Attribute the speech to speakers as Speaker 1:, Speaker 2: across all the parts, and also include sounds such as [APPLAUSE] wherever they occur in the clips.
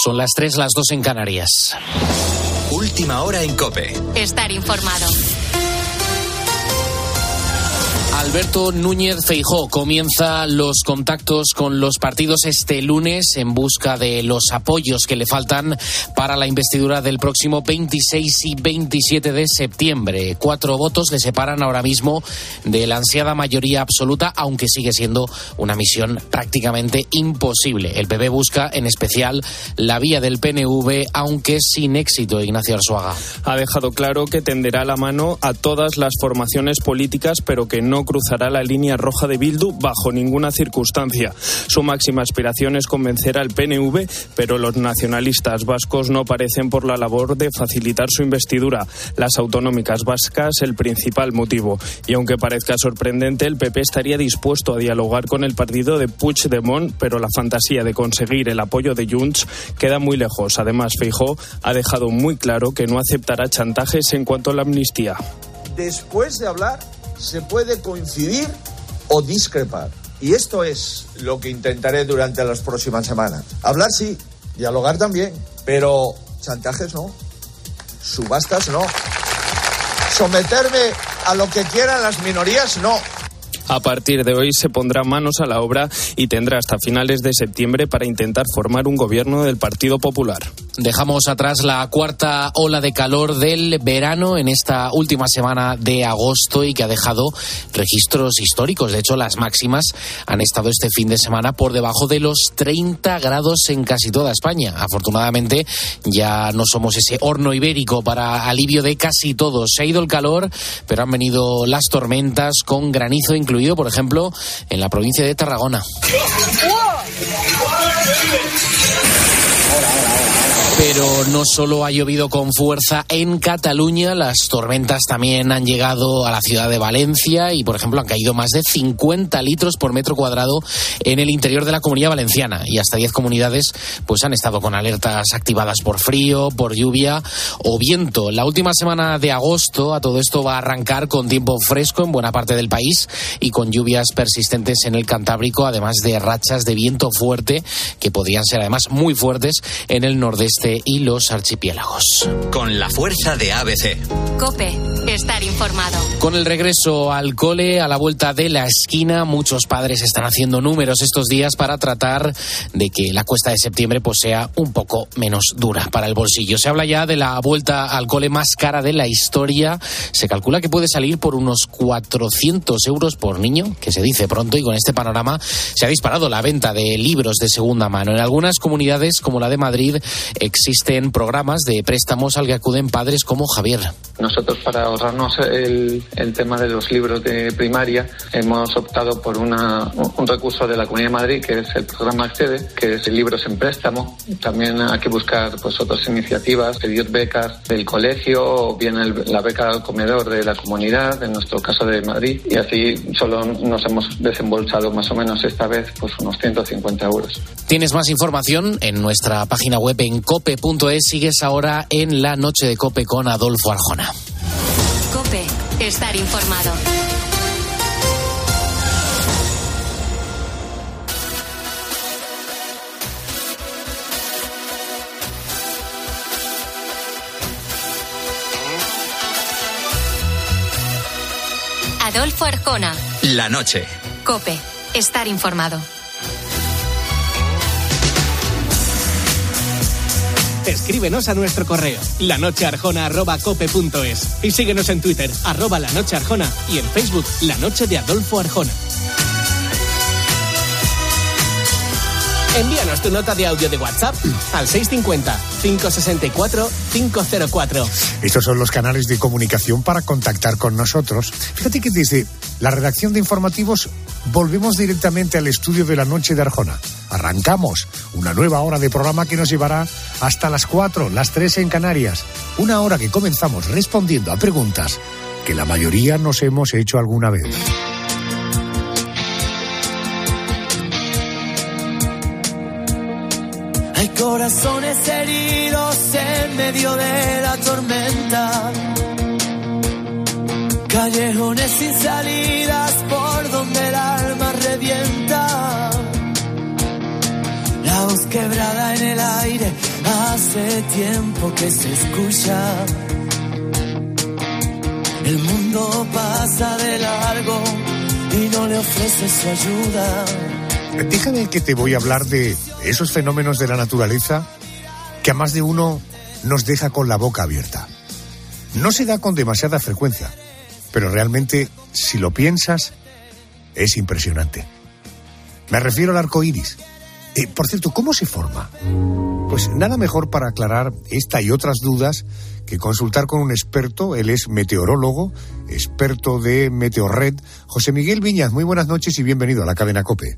Speaker 1: Son las 3, las 2 en Canarias.
Speaker 2: Última hora en Cope.
Speaker 3: Estar informado.
Speaker 1: Alberto Núñez Feijó comienza los contactos con los partidos este lunes en busca de los apoyos que le faltan para la investidura del próximo 26 y 27 de septiembre. Cuatro votos le separan ahora mismo de la ansiada mayoría absoluta, aunque sigue siendo una misión prácticamente imposible. El PP busca en especial la vía del PNV, aunque sin éxito, Ignacio Arzuaga.
Speaker 4: Ha dejado claro que tenderá la mano a todas las formaciones políticas, pero que no cruzará la línea roja de Bildu bajo ninguna circunstancia. Su máxima aspiración es convencer al PNV, pero los nacionalistas vascos no parecen por la labor de facilitar su investidura. Las autonómicas vascas el principal motivo. Y aunque parezca sorprendente, el PP estaría dispuesto a dialogar con el partido de Puigdemont, pero la fantasía de conseguir el apoyo de Junts queda muy lejos. Además, Feijó ha dejado muy claro que no aceptará chantajes en cuanto a la amnistía.
Speaker 5: Después de hablar se puede coincidir o discrepar. Y esto es lo que intentaré durante las próximas semanas. Hablar sí, dialogar también, pero chantajes no, subastas no, someterme a lo que quieran las minorías no.
Speaker 4: A partir de hoy se pondrá manos a la obra y tendrá hasta finales de septiembre para intentar formar un gobierno del Partido Popular.
Speaker 1: Dejamos atrás la cuarta ola de calor del verano en esta última semana de agosto y que ha dejado registros históricos. De hecho, las máximas han estado este fin de semana por debajo de los 30 grados en casi toda España. Afortunadamente, ya no somos ese horno ibérico para alivio de casi todos. Se ha ido el calor, pero han venido las tormentas con granizo incluido, por ejemplo, en la provincia de Tarragona. Pero no solo ha llovido con fuerza en Cataluña, las tormentas también han llegado a la ciudad de Valencia y, por ejemplo, han caído más de 50 litros por metro cuadrado en el interior de la comunidad valenciana y hasta 10 comunidades pues han estado con alertas activadas por frío, por lluvia o viento. La última semana de agosto a todo esto va a arrancar con tiempo fresco en buena parte del país y con lluvias persistentes en el Cantábrico, además de rachas de viento fuerte que podrían ser además muy fuertes en el nordeste y los archipiélagos.
Speaker 2: Con la fuerza de ABC.
Speaker 3: Cope, estar informado.
Speaker 1: Con el regreso al cole a la vuelta de la esquina, muchos padres están haciendo números estos días para tratar de que la cuesta de septiembre pues, sea un poco menos dura para el bolsillo. Se habla ya de la vuelta al cole más cara de la historia. Se calcula que puede salir por unos 400 euros por niño, que se dice pronto, y con este panorama se ha disparado la venta de libros de segunda mano. En algunas comunidades, como la de Madrid, existen programas de préstamos al que acuden padres como Javier.
Speaker 6: Nosotros para ahorrarnos el, el tema de los libros de primaria hemos optado por una, un recurso de la Comunidad de Madrid que es el programa Accede, que es libros en préstamo. También hay que buscar pues otras iniciativas, pedir becas del colegio o bien el, la beca al comedor de la comunidad, en nuestro caso de Madrid, y así solo nos hemos desembolsado más o menos esta vez pues unos 150 euros.
Speaker 1: Tienes más información en nuestra página web en cope.es. Sigues ahora en la noche de cope con Adolfo Arjona.
Speaker 3: Cope, estar informado. Adolfo Arjona,
Speaker 2: La noche.
Speaker 3: Cope, estar informado.
Speaker 7: Escríbenos a nuestro correo lanochearjona.cope.es y síguenos en Twitter, arroba la noche arjona y en Facebook, La Noche de Adolfo Arjona. Envíanos tu nota de audio de WhatsApp al 650-564-504.
Speaker 8: Estos son los canales de comunicación para contactar con nosotros. Fíjate que desde la redacción de informativos volvemos directamente al estudio de la noche de Arjona. Arrancamos una nueva hora de programa que nos llevará hasta las 4, las 3 en Canarias. Una hora que comenzamos respondiendo a preguntas que la mayoría nos hemos hecho alguna vez.
Speaker 9: Hay corazones heridos en medio de la tormenta. Callejones sin salidas quebrada en el aire, hace tiempo que se escucha. El mundo pasa de largo y no le ofrece su ayuda.
Speaker 8: Déjame que te voy a hablar de esos fenómenos de la naturaleza que a más de uno nos deja con la boca abierta. No se da con demasiada frecuencia, pero realmente, si lo piensas, es impresionante. Me refiero al arco iris. Eh, por cierto, ¿cómo se forma? Pues nada mejor para aclarar esta y otras dudas que consultar con un experto. Él es meteorólogo, experto de Meteorred. José Miguel Viñas, muy buenas noches y bienvenido a la cadena COPE.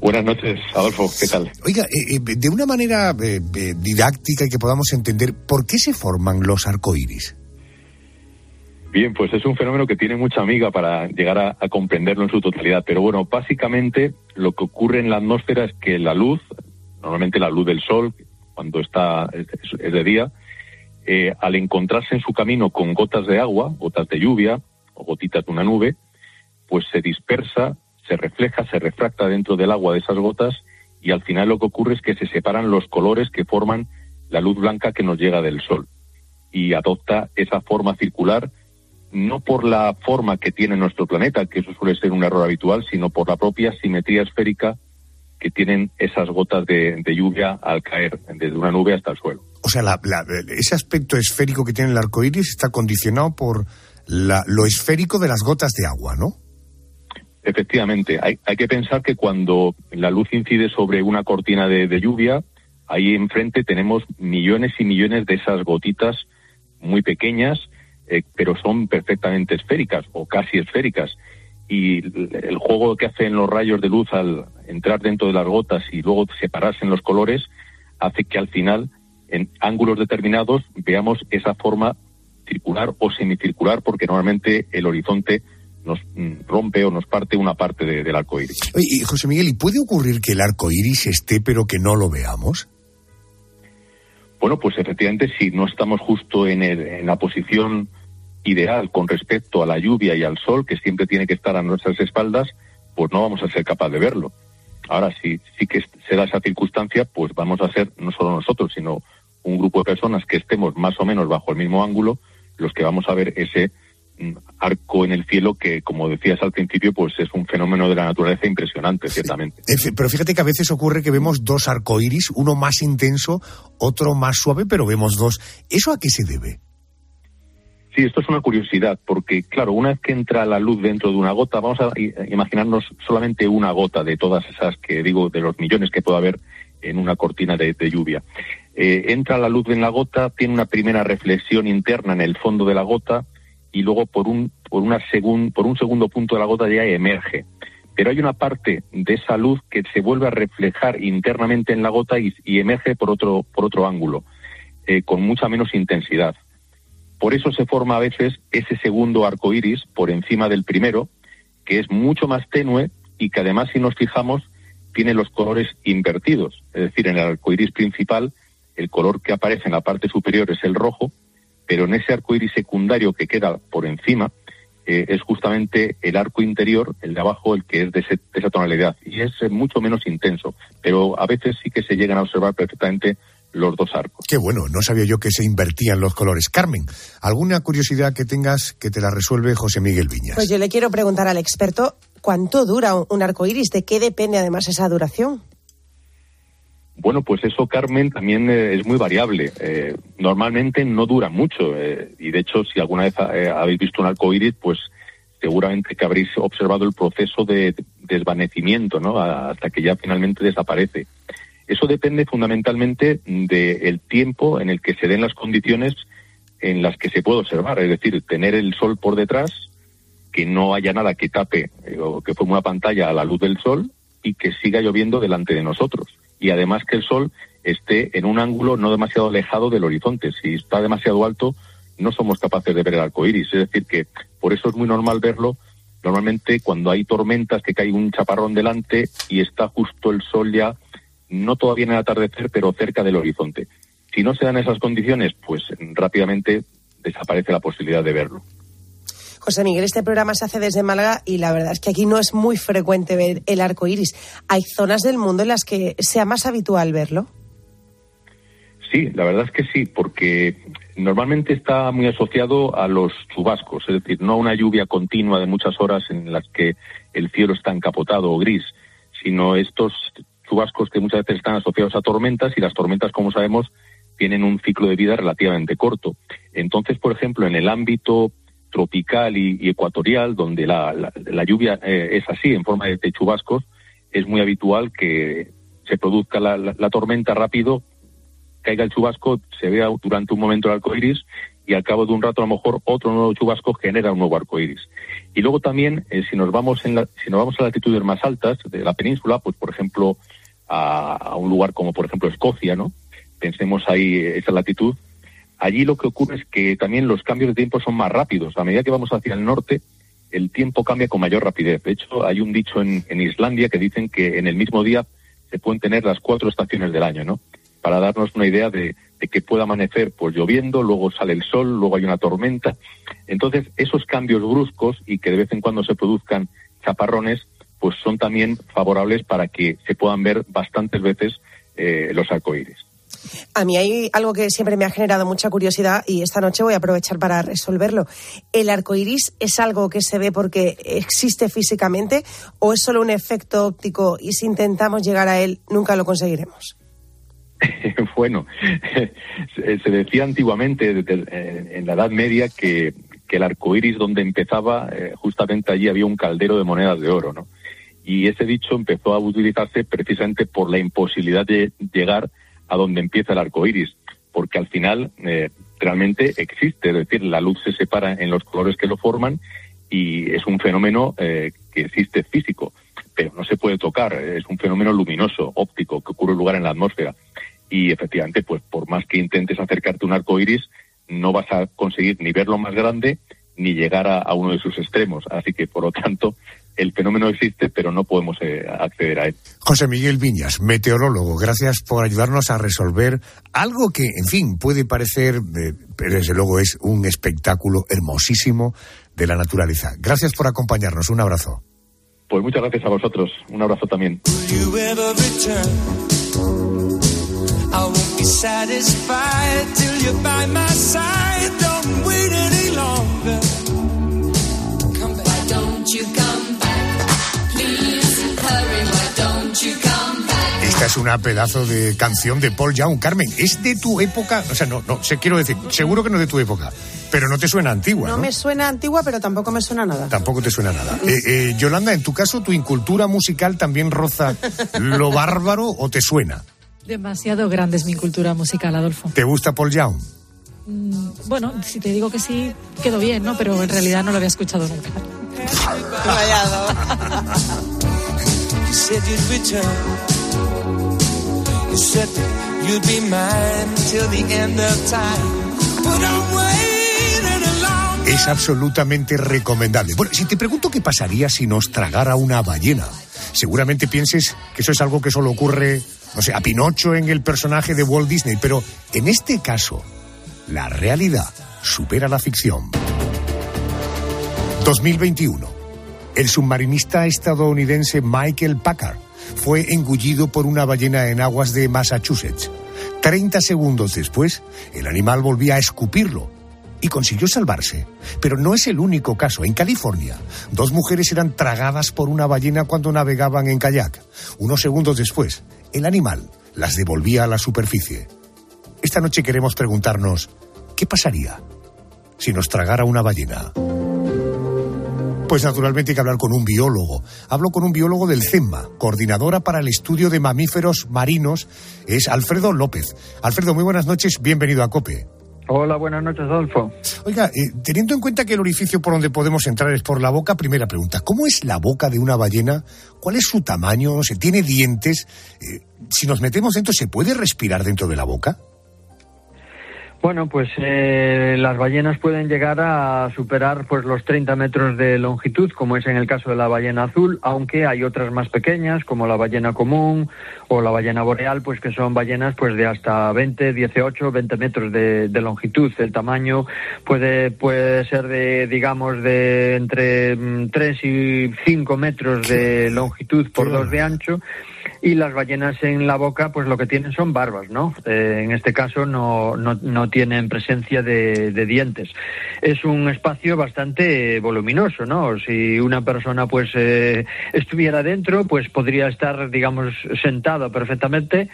Speaker 10: Buenas noches, Adolfo, ¿qué tal?
Speaker 8: Oiga, eh, eh, de una manera didáctica y que podamos entender, ¿por qué se forman los arcoíris?
Speaker 10: Bien, pues es un fenómeno que tiene mucha amiga para llegar a, comprenderlo en su totalidad. Pero bueno, básicamente lo que ocurre en la atmósfera es que la luz, normalmente la luz del sol, cuando está es, de día, eh, al encontrarse en su camino con gotas de agua, gotas de lluvia o gotitas de una nube, pues se dispersa, se refleja, se refracta dentro del agua de esas gotas y al final lo que ocurre es que se separan los colores que forman la luz blanca que nos llega del sol y adopta esa forma circular no por la forma que tiene nuestro planeta, que eso suele ser un error habitual, sino por la propia simetría esférica que tienen esas gotas de, lluvia al caer desde una nube hasta el suelo.
Speaker 8: O sea, ese aspecto esférico que tiene el arco iris está condicionado por lo esférico de las gotas de agua, ¿no?
Speaker 10: Efectivamente, hay, que pensar que cuando la luz incide sobre una cortina de, de lluvia, ahí enfrente tenemos millones y millones de esas gotitas muy pequeñas eh, pero son perfectamente esféricas o casi esféricas. Y el juego que hacen los rayos de luz al entrar dentro de las gotas y luego separarse en los colores hace que al final, en ángulos determinados, veamos esa forma circular o semicircular, porque normalmente el horizonte nos mm, rompe o nos parte una parte del arco iris.
Speaker 8: y José Miguel, ¿y puede ocurrir que el arco iris esté pero que no lo veamos?
Speaker 10: Bueno, pues efectivamente, si no estamos justo en, en la posición ideal con respecto a la lluvia y al sol, que siempre tiene que estar a nuestras espaldas, pues no vamos a ser capaz de verlo. Ahora, si sí que se da esa circunstancia, pues vamos a ser no solo nosotros, sino un grupo de personas que estemos más o menos bajo el mismo ángulo, los que vamos a ver ese arco en el cielo que, como decías al principio, pues es un fenómeno de la naturaleza impresionante, ciertamente.
Speaker 8: Pero fíjate que a veces ocurre que vemos dos arcoíris, uno más intenso, otro más suave, pero vemos dos. ¿Eso a qué se debe?
Speaker 10: Sí, esto es una curiosidad, porque claro, una vez que entra la luz dentro de una gota, vamos a imaginarnos solamente una gota de todas esas que digo, de los millones que puede haber en una cortina de, lluvia. Eh, entra la luz en la gota, tiene una primera reflexión interna en el fondo de la gota y luego por un, por una por un segundo punto de la gota ya emerge. Pero hay una parte de esa luz que se vuelve a reflejar internamente en la gota y, emerge por otro, por otro ángulo, eh, con mucha menos intensidad. Por eso se forma a veces ese segundo arco iris por encima del primero, que es mucho más tenue y que además, si nos fijamos, tiene los colores invertidos. Es decir, en el arco iris principal, el color que aparece en la parte superior es el rojo pero en ese arco iris secundario que queda por encima eh, es justamente el arco interior, el de abajo, el que es de, esa tonalidad y es mucho menos intenso, pero a veces sí que se llegan a observar perfectamente los dos arcos.
Speaker 8: Qué bueno, no sabía yo que se invertían los colores. Carmen, ¿alguna curiosidad que tengas que te la resuelve José Miguel Viñas?
Speaker 11: Pues yo le quiero preguntar al experto cuánto dura un arco iris, de qué depende además esa duración.
Speaker 10: Bueno, pues eso, Carmen, también eh, es muy variable. Eh, normalmente no dura mucho eh, y de hecho, si alguna vez habéis visto un arco iris, pues seguramente que habréis observado el proceso de desvanecimiento, ¿no? Hasta que ya finalmente desaparece. Eso depende fundamentalmente del tiempo en el que se den las condiciones en las que se puede observar, es decir, tener el sol por detrás, que no haya nada que tape o que forme una pantalla a la luz del sol y que siga lloviendo delante de nosotros y además que el sol esté en un ángulo no demasiado alejado del horizonte. Si está demasiado alto, no somos capaces de ver el arco iris. Es decir, que por eso es muy normal verlo. Normalmente, cuando hay tormentas, que cae un chaparrón delante y está justo el sol ya, no todavía en el atardecer, pero cerca del horizonte. Si no se dan esas condiciones, pues rápidamente desaparece la posibilidad de verlo.
Speaker 11: José Miguel, este programa se hace desde Málaga y la verdad es que aquí no es muy frecuente ver el arco iris. ¿Hay zonas del mundo en las que sea más habitual verlo?
Speaker 10: Sí, la verdad es que sí, porque normalmente está muy asociado a los chubascos, es decir, no a una lluvia continua de muchas horas en las que el cielo está encapotado o gris, sino estos chubascos que muchas veces están asociados a tormentas y las tormentas, como sabemos, tienen un ciclo de vida relativamente corto. Entonces, por ejemplo, en el ámbito tropical y, ecuatorial, donde la, lluvia eh, es así, en forma de, chubascos, es muy habitual que se produzca la, tormenta rápido, caiga el chubasco, se vea durante un momento el arco iris y al cabo de un rato a lo mejor otro nuevo chubasco genera un nuevo arco iris. Y luego también, eh, si nos vamos en si nos vamos a latitudes más altas de la península, pues por ejemplo a, un lugar como por ejemplo Escocia, ¿no? Pensemos ahí esa latitud. Allí lo que ocurre es que también los cambios de tiempo son más rápidos. A medida que vamos hacia el norte, el tiempo cambia con mayor rapidez. De hecho, hay un dicho en, Islandia que dicen que en el mismo día se pueden tener las cuatro estaciones del año, ¿no? Para darnos una idea de, que pueda amanecer pues lloviendo, luego sale el sol, luego hay una tormenta. Entonces, esos cambios bruscos y que de vez en cuando se produzcan chaparrones, pues son también favorables para que se puedan ver bastantes veces eh, los arcoíris.
Speaker 11: A mí hay algo que siempre me ha generado mucha curiosidad y esta noche voy a aprovechar para resolverlo. ¿El arco iris es algo que se ve porque existe físicamente o es solo un efecto óptico y si intentamos llegar a él nunca lo conseguiremos? [LAUGHS]
Speaker 10: bueno, [LAUGHS] se decía antiguamente en la Edad Media que, el arco iris donde empezaba, eh, justamente allí había un caldero de monedas de oro, ¿no? y ese dicho empezó a utilizarse precisamente por la imposibilidad de llegar a donde empieza el arco iris, porque al final eh, realmente existe, es decir, la luz se separa en los colores que lo forman y es un fenómeno eh, que existe físico, pero no se puede tocar, es un fenómeno luminoso, óptico, que ocurre lugar en la atmósfera. Y efectivamente, pues por más que intentes acercarte a un arco iris, no vas a conseguir ni verlo más grande ni llegar a uno de sus extremos. Así que, por lo tanto, el fenómeno existe, pero no podemos eh, acceder a él.
Speaker 8: José Miguel Viñas, meteorólogo, gracias por ayudarnos a resolver algo que, en fin, puede parecer, eh, pero desde luego es un espectáculo hermosísimo de la naturaleza. Gracias por acompañarnos. Un abrazo.
Speaker 10: Pues muchas gracias a vosotros. Un abrazo también.
Speaker 8: Esta es una pedazo de canción de Paul Young. Carmen, ¿es de tu época? O sea, no, no, se, quiero decir, seguro que no es de tu época, pero no te suena antigua.
Speaker 11: No, me suena antigua, pero tampoco me suena nada.
Speaker 8: Tampoco te suena nada. Eh, eh, Yolanda, en tu caso, ¿tu incultura musical también roza lo [LAUGHS] bárbaro o te suena?
Speaker 12: Demasiado grande es mi cultura musical, Adolfo.
Speaker 8: ¿Te gusta Paul Young?
Speaker 12: Mm, bueno, si te digo que sí, quedó bien, ¿no? Pero en realidad no lo había escuchado nunca. [LAUGHS]
Speaker 8: Es absolutamente recomendable. Bueno, si te pregunto qué pasaría si nos tragara una ballena, seguramente pienses que eso es algo que solo ocurre, no sé, a Pinocho en el personaje de Walt Disney, pero en este caso, la realidad supera la ficción. 2021. El submarinista estadounidense Michael Packard fue engullido por una ballena en aguas de Massachusetts. Treinta segundos después, el animal volvía a escupirlo y consiguió salvarse. Pero no es el único caso. En California, dos mujeres eran tragadas por una ballena cuando navegaban en kayak. Unos segundos después, el animal las devolvía a la superficie. Esta noche queremos preguntarnos, ¿qué pasaría si nos tragara una ballena? Pues naturalmente hay que hablar con un biólogo. Hablo con un biólogo del CEMA, coordinadora para el estudio de mamíferos marinos, es Alfredo López. Alfredo, muy buenas noches, bienvenido a COPE.
Speaker 13: Hola, buenas noches, Adolfo.
Speaker 8: Oiga, eh, teniendo en cuenta que el orificio por donde podemos entrar es por la boca, primera pregunta, ¿cómo es la boca de una ballena? ¿Cuál es su tamaño? ¿Se tiene dientes? Eh, si nos metemos dentro, ¿se puede respirar dentro de la boca?
Speaker 13: Bueno, pues eh, las ballenas pueden llegar a superar pues los 30 metros de longitud, como es en el caso de la ballena azul, aunque hay otras más pequeñas, como la ballena común o la ballena boreal, pues que son ballenas pues de hasta 20, 18, 20 metros de, de longitud. El tamaño puede puede ser de digamos de entre 3 mm, y 5 metros de longitud por 2 de ancho y las ballenas en la boca pues lo que tienen son barbas, ¿no? Eh, en este caso no, no, no tienen presencia de, dientes. Es un espacio bastante voluminoso, ¿no? Si una persona pues eh, estuviera dentro pues podría estar digamos sentado perfectamente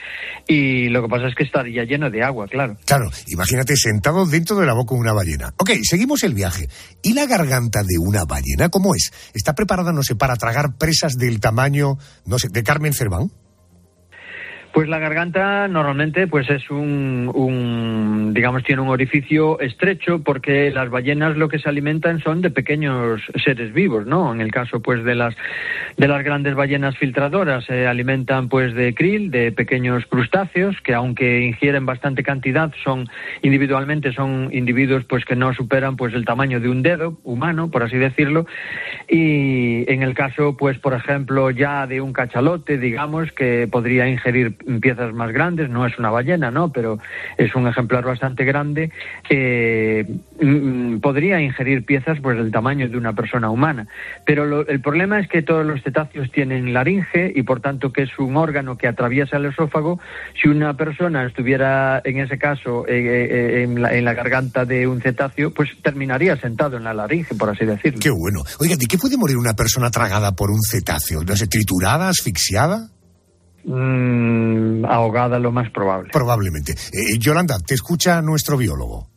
Speaker 13: y lo que pasa es que estaría lleno de agua, claro.
Speaker 8: Claro, imagínate sentado dentro de la boca de una ballena. Ok, seguimos el viaje. ¿Y la garganta de una ballena cómo es? ¿Está preparada, no sé, para tragar presas del tamaño, no sé, de Carmen Cerván?
Speaker 13: Pues la garganta normalmente pues es un, un, digamos tiene un orificio estrecho porque las ballenas lo que se alimentan son de pequeños seres vivos, ¿no? En el caso pues de las de las grandes ballenas filtradoras se alimentan pues de krill, de pequeños crustáceos que aunque ingieren bastante cantidad son individualmente son individuos pues que no superan pues el tamaño de un dedo humano, por así decirlo, y en el caso pues por ejemplo ya de un cachalote, digamos que podría ingerir piezas más grandes, no es una ballena, ¿no? Pero es un ejemplar bastante grande. Eh, podría ingerir piezas pues del tamaño de una persona humana. Pero lo, el problema es que todos los cetáceos tienen laringe y por tanto que es un órgano que atraviesa el esófago. Si una persona estuviera en ese caso eh, eh, en, la, en, la, garganta de un cetáceo, pues terminaría sentado en la laringe, por así decirlo.
Speaker 8: Qué bueno. Oiga, ¿de qué puede morir una persona tragada por un cetáceo? ¿No sé, triturada, asfixiada?
Speaker 13: Mm, ahogada lo más probable.
Speaker 8: Probablemente. Eh, Yolanda, te escucha nuestro biólogo.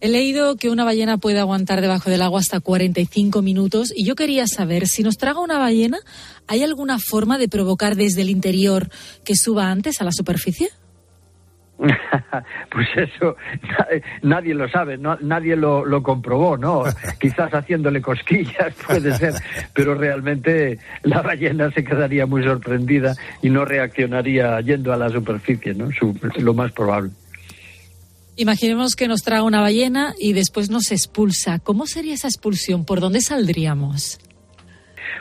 Speaker 12: He leído que una ballena puede aguantar debajo del agua hasta 45 minutos y yo quería saber, si nos traga una ballena, ¿hay alguna forma de provocar desde el interior que suba antes a la superficie? [LAUGHS]
Speaker 13: pues eso nadie lo sabe, no, nadie lo, lo, comprobó, ¿no? [LAUGHS] Quizás haciéndole cosquillas puede ser, pero realmente la ballena se quedaría muy sorprendida y no reaccionaría yendo a la superficie, ¿no? Su, lo más probable.
Speaker 12: Imaginemos que nos traga una ballena y después nos expulsa. ¿Cómo sería esa expulsión? ¿Por dónde saldríamos?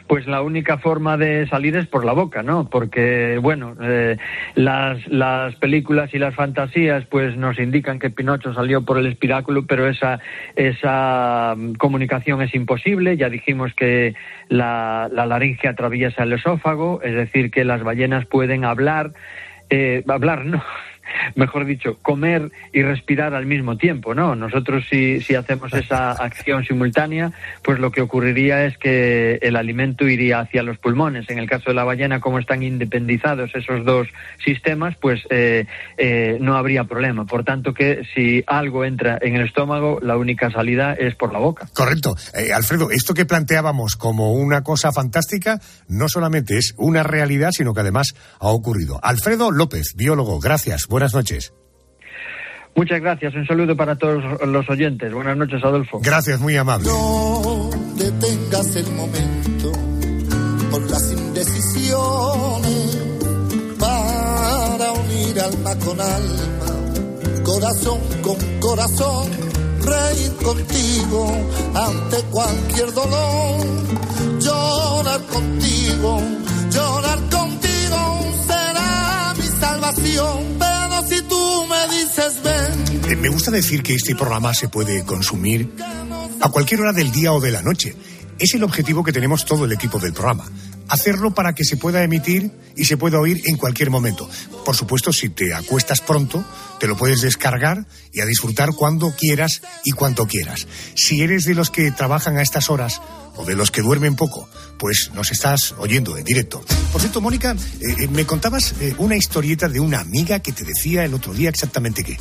Speaker 13: Pues la única forma de salir es por la boca, ¿no? Porque, bueno, eh, las, las películas y las fantasías pues nos indican que Pinocho salió por el espiráculo, pero esa, esa comunicación es imposible. Ya dijimos que la, la laringe atraviesa el esófago, es decir, que las ballenas pueden hablar, eh, hablar, [LAUGHS] no, mejor dicho, comer y respirar al mismo tiempo, ¿no? Nosotros si, si hacemos esa acción simultánea, pues lo que ocurriría es que el alimento iría hacia los pulmones. En el caso de la ballena, como están independizados esos dos sistemas, pues eh, eh, no habría problema. Por tanto, que si algo entra en el estómago, la única salida es por la boca.
Speaker 8: Correcto. Eh, Alfredo, esto que planteábamos como una cosa fantástica, no solamente es una realidad, sino que además ha ocurrido. Alfredo López, biólogo, gracias. Buenas noches.
Speaker 13: Muchas gracias. Un saludo para todos los oyentes. Buenas noches, Adolfo.
Speaker 8: Gracias, muy amable.
Speaker 14: No detengas el momento por las indecisiones para unir alma con alma, corazón con corazón, reír contigo ante cualquier dolor, llorar contigo, llorar contigo será mi salvación
Speaker 8: Eh, me gusta decir que este programa se puede consumir a cualquier hora del día o de la noche. Es el objetivo que tenemos todo el equipo del programa. Hacerlo para que se pueda emitir y se pueda oír en cualquier momento. Por supuesto, si te acuestas pronto, te lo puedes descargar y a disfrutar cuando quieras y cuanto quieras. Si eres de los que trabajan a estas horas o de los que duermen poco, pues nos estás oyendo en directo. Por cierto, Mónica, eh, me contabas eh, una historieta de una amiga que te decía el otro día exactamente qué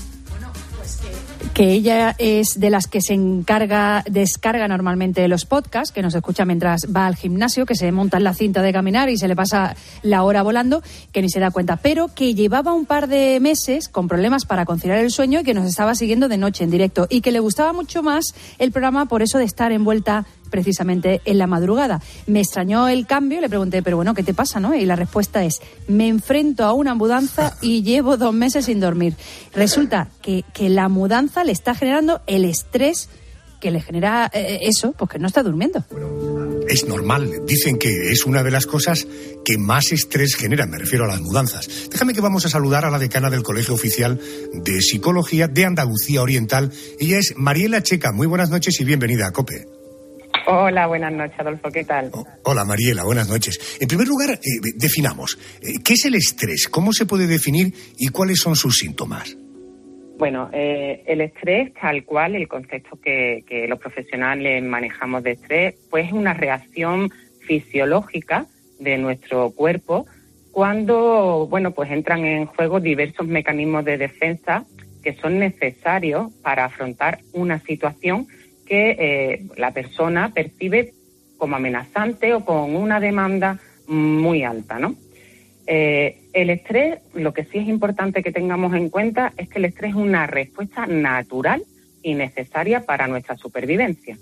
Speaker 15: que ella es de las que se encarga, descarga normalmente los podcasts, que nos escucha mientras va al gimnasio, que se monta en la cinta de caminar y se le pasa la hora volando, que ni se da cuenta, pero que llevaba un par de meses con problemas para conciliar el sueño y que nos estaba siguiendo de noche en directo y que le gustaba mucho más el programa por eso de estar envuelta precisamente en la madrugada. Me extrañó el cambio, le pregunté, pero bueno, ¿qué te pasa? ¿no? Y la respuesta es, me enfrento a una mudanza y llevo dos meses sin dormir. Resulta que, que la mudanza le está generando el estrés que le genera eh, eso, porque pues no está durmiendo.
Speaker 8: Es normal, dicen que es una de las cosas que más estrés genera, me refiero a las mudanzas. Déjame que vamos a saludar a la decana del Colegio Oficial de Psicología de Andalucía Oriental. Ella es Mariela Checa. Muy buenas noches y bienvenida a COPE.
Speaker 16: Hola, buenas noches, Adolfo. ¿Qué tal?
Speaker 8: hola, Mariela. Buenas noches. En primer lugar, eh, definamos, eh, ¿qué es el estrés? ¿Cómo se puede definir y cuáles son sus síntomas?
Speaker 16: Bueno, eh, el estrés, tal cual, el concepto que, los profesionales manejamos de estrés, pues es una reacción fisiológica de nuestro cuerpo cuando, bueno, pues entran en juego diversos mecanismos de defensa que son necesarios para afrontar una situación que eh, la persona percibe como amenazante o con una demanda muy alta, ¿no? Eh, el estrés, lo que sí es importante que tengamos en cuenta es que el estrés es una respuesta natural y necesaria para nuestra supervivencia.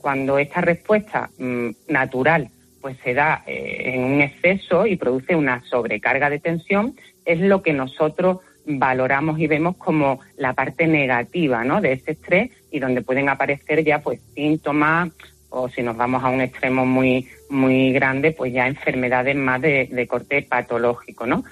Speaker 16: Cuando esta respuesta mm, natural pues se da eh, en un exceso y produce una sobrecarga de tensión, es lo que nosotros valoramos y vemos como la parte negativa ¿no? de ese estrés y donde pueden aparecer ya pues síntomas o si nos vamos a un extremo muy muy grande, pues ya enfermedades más de, corte patológico, ¿no?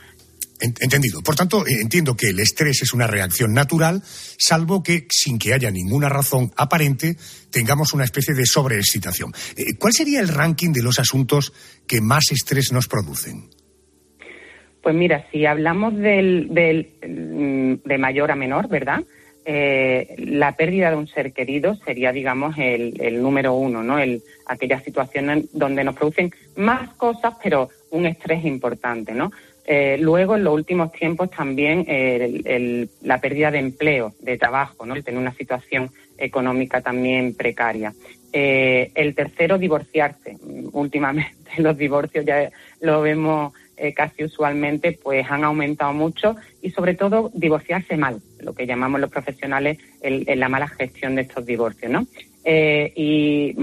Speaker 8: Entendido. Por tanto, eh, entiendo que el estrés es una reacción natural, salvo que, sin que haya ninguna razón aparente, tengamos una especie de sobreexcitación. Eh, ¿Cuál sería el ranking de los asuntos que más estrés nos producen?
Speaker 16: Pues mira, si hablamos del, del, mm, de mayor a menor, ¿verdad? Eh, la pérdida de un ser querido sería, digamos, el, número uno, ¿no? El, aquellas situaciones donde nos producen más cosas, pero un estrés importante, ¿no? Eh, luego, en los últimos tiempos, también la pérdida de empleo, de trabajo, ¿no? El tener una situación económica también precaria. Eh, el tercero, divorciarse. Últimamente [LAUGHS] los divorcios ya lo vemos eh, casi usualmente pues han aumentado mucho y sobre todo divorciarse mal, lo que llamamos los profesionales la mala gestión de estos divorcios, ¿no? Eh, y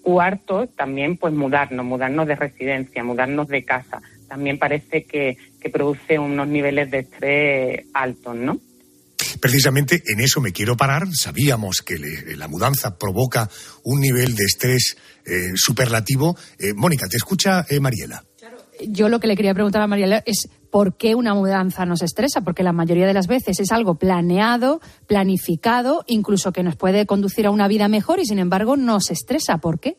Speaker 16: cuarto, también pues mudarnos, mudarnos de residencia, mudarnos de casa. También parece que, produce unos niveles de estrés altos, ¿no?
Speaker 8: Precisamente en eso me quiero parar. Sabíamos que la mudanza provoca un nivel de estrés eh, superlativo. Mónica, te escucha Mariela
Speaker 15: yo lo que le quería preguntar a María es por qué una mudanza nos estresa, porque la mayoría de las veces es algo planeado, planificado, incluso que nos puede conducir a una vida mejor y sin embargo nos estresa. ¿Por qué?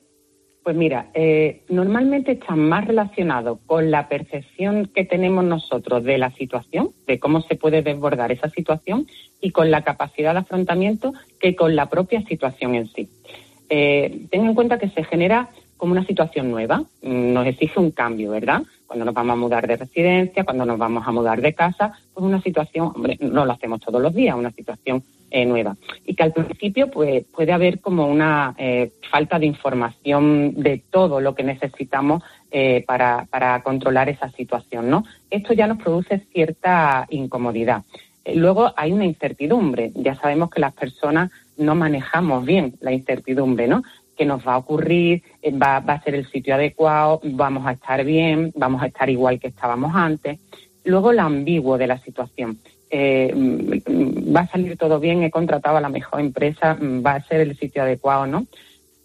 Speaker 16: Pues mira, eh, normalmente está más relacionado con la percepción que tenemos nosotros de la situación, de cómo se puede desbordar esa situación y con la capacidad de afrontamiento que con la propia situación en sí. Eh, ten en cuenta que se genera como una situación nueva, mm, nos exige un cambio, ¿verdad? Cuando nos vamos a mudar de residencia, cuando nos vamos a mudar de casa, pues una situación, hombre, no lo hacemos todos los días, una situación eh, nueva. Y que al principio pues puede haber como una eh, falta de información de todo lo que necesitamos eh, para, para controlar esa situación, ¿no? Esto ya nos produce cierta incomodidad. Luego hay una incertidumbre. Ya sabemos que las personas no manejamos bien la incertidumbre, ¿no? Que nos va a ocurrir, eh, va, a ser el sitio adecuado, vamos a estar bien, vamos a estar igual que estábamos antes. Luego lo ambiguo de la situación. Eh, mm, va a salir todo bien, he contratado a la mejor empresa, mm, va a ser el sitio adecuado, ¿no?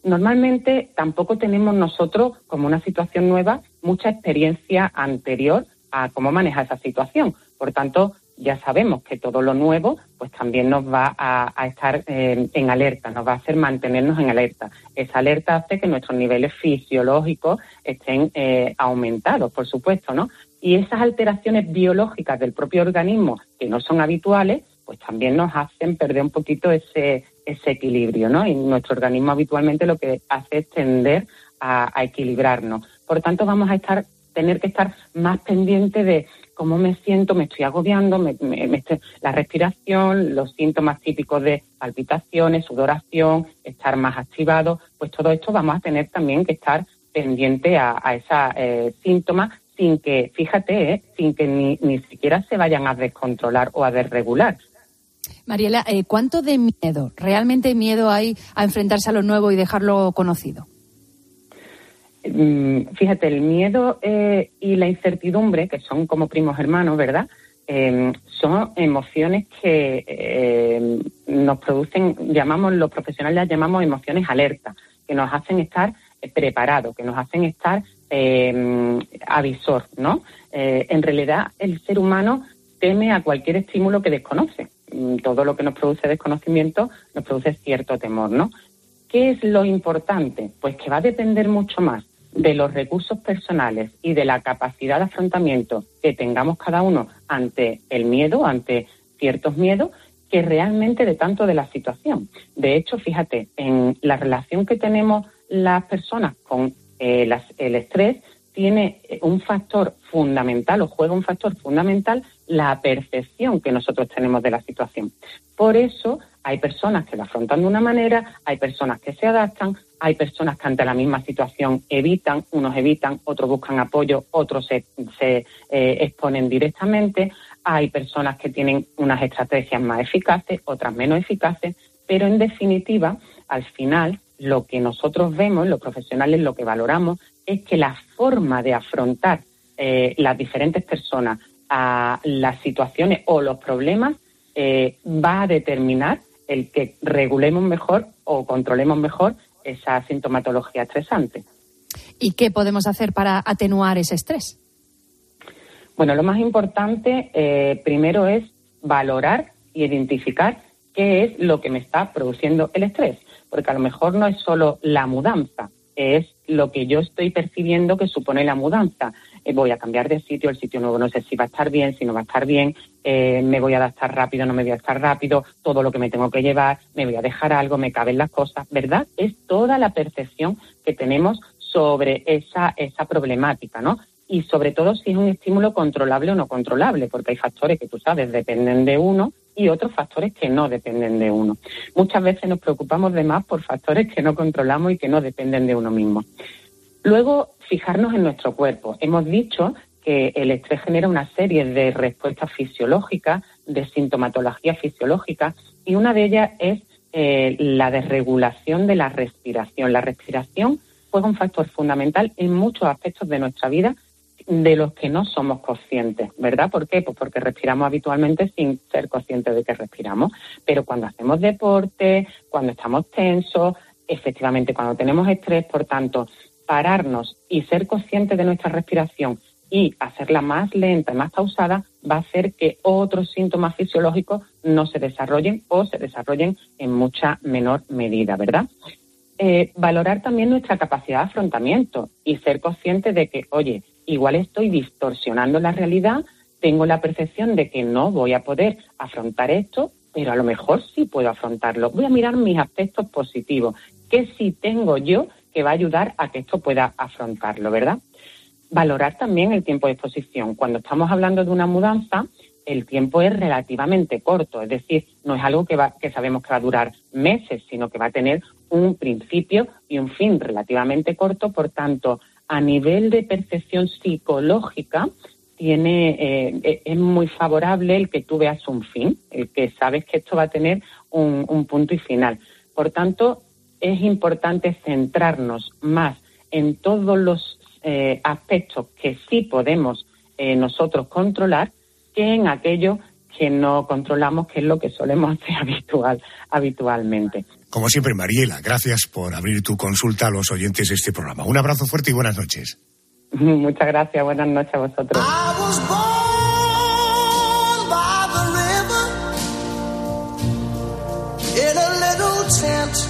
Speaker 16: Normalmente tampoco tenemos nosotros, como una situación nueva, mucha experiencia anterior a cómo manejar esa situación. Por tanto, ya sabemos que todo lo nuevo pues también nos va a, estar eh, en alerta, nos va a hacer mantenernos en alerta. Esa alerta hace que nuestros niveles fisiológicos estén eh, aumentados, por supuesto, ¿no? Y esas alteraciones biológicas del propio organismo que no son habituales, pues también nos hacen perder un poquito ese, ese equilibrio, ¿no? Y nuestro organismo habitualmente lo que hace es tender a, a equilibrarnos. Por tanto, vamos a estar tener que estar más pendiente de cómo me siento, me estoy agobiando, me, la respiración, los síntomas típicos de palpitaciones, sudoración, estar más activado, pues todo esto vamos a tener también que estar pendiente a, esos eh, síntomas sin que, fíjate, eh, sin que ni, ni siquiera se vayan a descontrolar o a desregular.
Speaker 15: Mariela, eh, ¿cuánto de miedo, realmente miedo hay a enfrentarse a lo nuevo y dejarlo conocido?
Speaker 16: Mm, fíjate, el miedo eh, y la incertidumbre, que son como primos hermanos, ¿verdad? Eh, son emociones que eh, nos producen, llamamos, los profesionales las llamamos emociones alerta, que nos hacen estar preparados, que nos hacen estar avisor, ¿no? en realidad, el ser humano teme a cualquier estímulo que desconoce. Mm, todo lo que nos produce desconocimiento nos produce cierto temor, ¿no? ¿Qué es lo importante? Pues que va a depender mucho más de los recursos personales y de la capacidad de afrontamiento que tengamos cada uno ante el miedo, ante ciertos miedos, que realmente de tanto de la situación. De hecho, fíjate, en la relación que tenemos las personas con eh, el estrés, tiene un factor fundamental o juega un factor fundamental la percepción que nosotros tenemos de la situación. Por eso hay personas que la afrontan de una manera, hay personas que se adaptan, hay personas que ante la misma situación evitan, unos evitan, otros buscan apoyo, otros se, eh, exponen directamente, hay personas que tienen unas estrategias más eficaces, otras menos eficaces, pero en definitiva, al final, lo que nosotros vemos, los profesionales, lo que valoramos, es que la forma de afrontar eh, las diferentes personas a las situaciones o los problemas eh, va a determinar el que regulemos mejor o controlemos mejor esa sintomatología estresante.
Speaker 15: ¿Y qué podemos hacer para atenuar ese estrés?
Speaker 16: Bueno, lo más importante eh, primero es valorar y identificar qué es lo que me está produciendo el estrés, porque a lo mejor no es solo la mudanza, es lo que yo estoy percibiendo que supone la mudanza. Eh, voy a cambiar de sitio, el sitio nuevo no sé si va a estar bien, si no va a estar bien, eh, me voy a adaptar rápido, no me voy a estar rápido, todo lo que me tengo que llevar, me voy a dejar algo, me caben las cosas, ¿verdad? Es toda la percepción que tenemos sobre esa, esa problemática, ¿no? Y sobre todo si es un estímulo controlable o no controlable, porque hay factores que tú sabes dependen de uno y otros factores que no dependen de uno. Muchas veces nos preocupamos de más por factores que no controlamos y que no dependen de uno mismo. Luego, fijarnos en nuestro cuerpo. Hemos dicho que el estrés genera una serie de respuestas fisiológicas, de sintomatología fisiológica, y una de ellas es eh, la desregulación de la respiración. La respiración juega un factor fundamental en muchos aspectos de nuestra vida de los que no somos conscientes, ¿verdad? ¿Por qué? Pues porque respiramos habitualmente sin ser conscientes de que respiramos. Pero cuando hacemos deporte, cuando estamos tensos, efectivamente cuando tenemos estrés, por tanto, pararnos y ser conscientes de nuestra respiración y hacerla más lenta y más pausada va a hacer que otros síntomas fisiológicos no se desarrollen o se desarrollen en mucha menor medida, ¿verdad? Eh, valorar también nuestra capacidad de afrontamiento y ser consciente de que, oye, igual estoy distorsionando la realidad, tengo la percepción de que no voy a poder afrontar esto, pero a lo mejor sí puedo afrontarlo. Voy a mirar mis aspectos positivos, que sí tengo yo que va a ayudar a que esto pueda afrontarlo, ¿verdad? Valorar también el tiempo de exposición. Cuando estamos hablando de una mudanza, el tiempo es relativamente corto, es decir, no es algo que, va, que sabemos que va a durar meses, sino que va a tener un principio y un fin relativamente corto, por tanto, a nivel de percepción psicológica, tiene, eh, es muy favorable el que tú veas un fin, el que sabes que esto va a tener un, punto y final. Por tanto, es importante centrarnos más en todos los eh, aspectos que sí podemos eh, nosotros controlar que en aquello que no controlamos, que es lo que solemos [LAUGHS] hacer habitual, habitualmente.
Speaker 8: Como siempre, Mariela, gracias por abrir tu consulta a los oyentes de este programa. Un abrazo fuerte y buenas noches. [LAUGHS]
Speaker 16: Muchas gracias, buenas noches a vosotros. just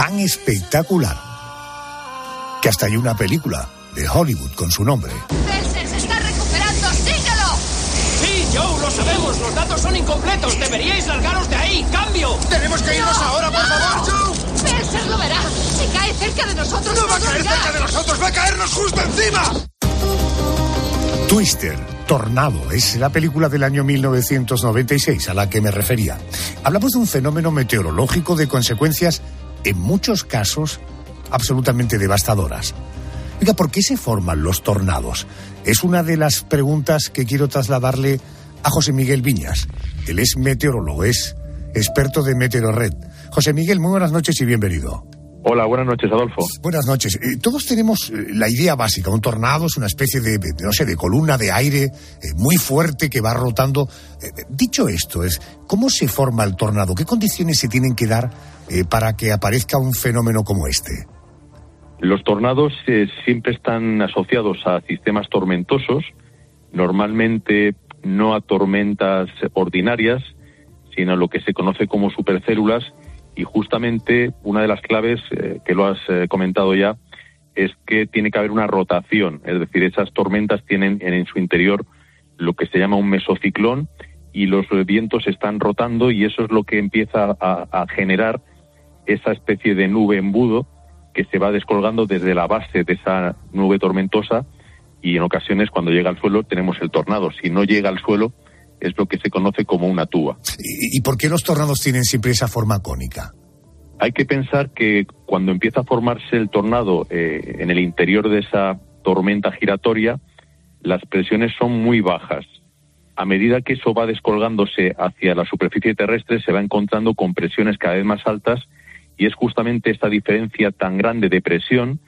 Speaker 8: tan espectacular que hasta hay una película de Hollywood con su nombre.
Speaker 17: ¡Felser se está recuperando! ¡Síguelo!
Speaker 18: Sí, Joe, lo sabemos. Los datos son incompletos. Deberíais largaros de ahí. ¡Cambio! ¡Tenemos que irnos ahora, por favor, Joe!
Speaker 17: Felser lo verá. Si cae cerca cerca de nosotros.
Speaker 19: No va a caer cerca de nosotros, va a caernos justo encima.
Speaker 8: Twister, Tornado, es la película del año 1996 a la que me refería. Hablamos de un fenómeno meteorológico de consecuencias, en muchos casos, absolutamente devastadoras. Oiga, ¿por qué se forman los tornados? Es una de las preguntas que quiero trasladarle a José Miguel Viñas. Él es meteorólogo, es experto de Meteorred. José Miguel, muy buenas noches y bienvenido.
Speaker 10: Hola, buenas noches, Adolfo.
Speaker 8: Buenas noches. Eh, todos tenemos eh, la idea básica. Un tornado es una especie de, de, no sé, de columna de aire eh, muy fuerte que va rotando. Dicho esto, es ¿cómo se forma el tornado? ¿Qué condiciones se tienen que dar para que aparezca un fenómeno como este?
Speaker 10: Los tornados siempre están asociados a sistemas tormentosos, normalmente no a tormentas ordinarias, sino a lo que se conoce como supercélulas. Y justamente una de las claves, eh, que lo has eh, comentado ya, es que tiene que haber una rotación. Es decir, esas tormentas tienen en, su interior lo que se llama un mesociclón y los vientos están rotando y eso es lo que empieza a generar esa especie de nube embudo que se va descolgando desde la base de esa nube tormentosa y en ocasiones cuando llega al suelo tenemos el tornado. Si no llega al suelo es lo que se conoce como una tuba.
Speaker 8: ¿Y, y por qué los tornados tienen siempre esa forma cónica?
Speaker 10: Hay que pensar que cuando empieza a formarse el tornado eh, en el interior de esa tormenta giratoria, las presiones son muy bajas. A medida que eso va descolgándose hacia la superficie terrestre, se va encontrando con presiones cada vez más altas y es justamente esta diferencia tan grande de presión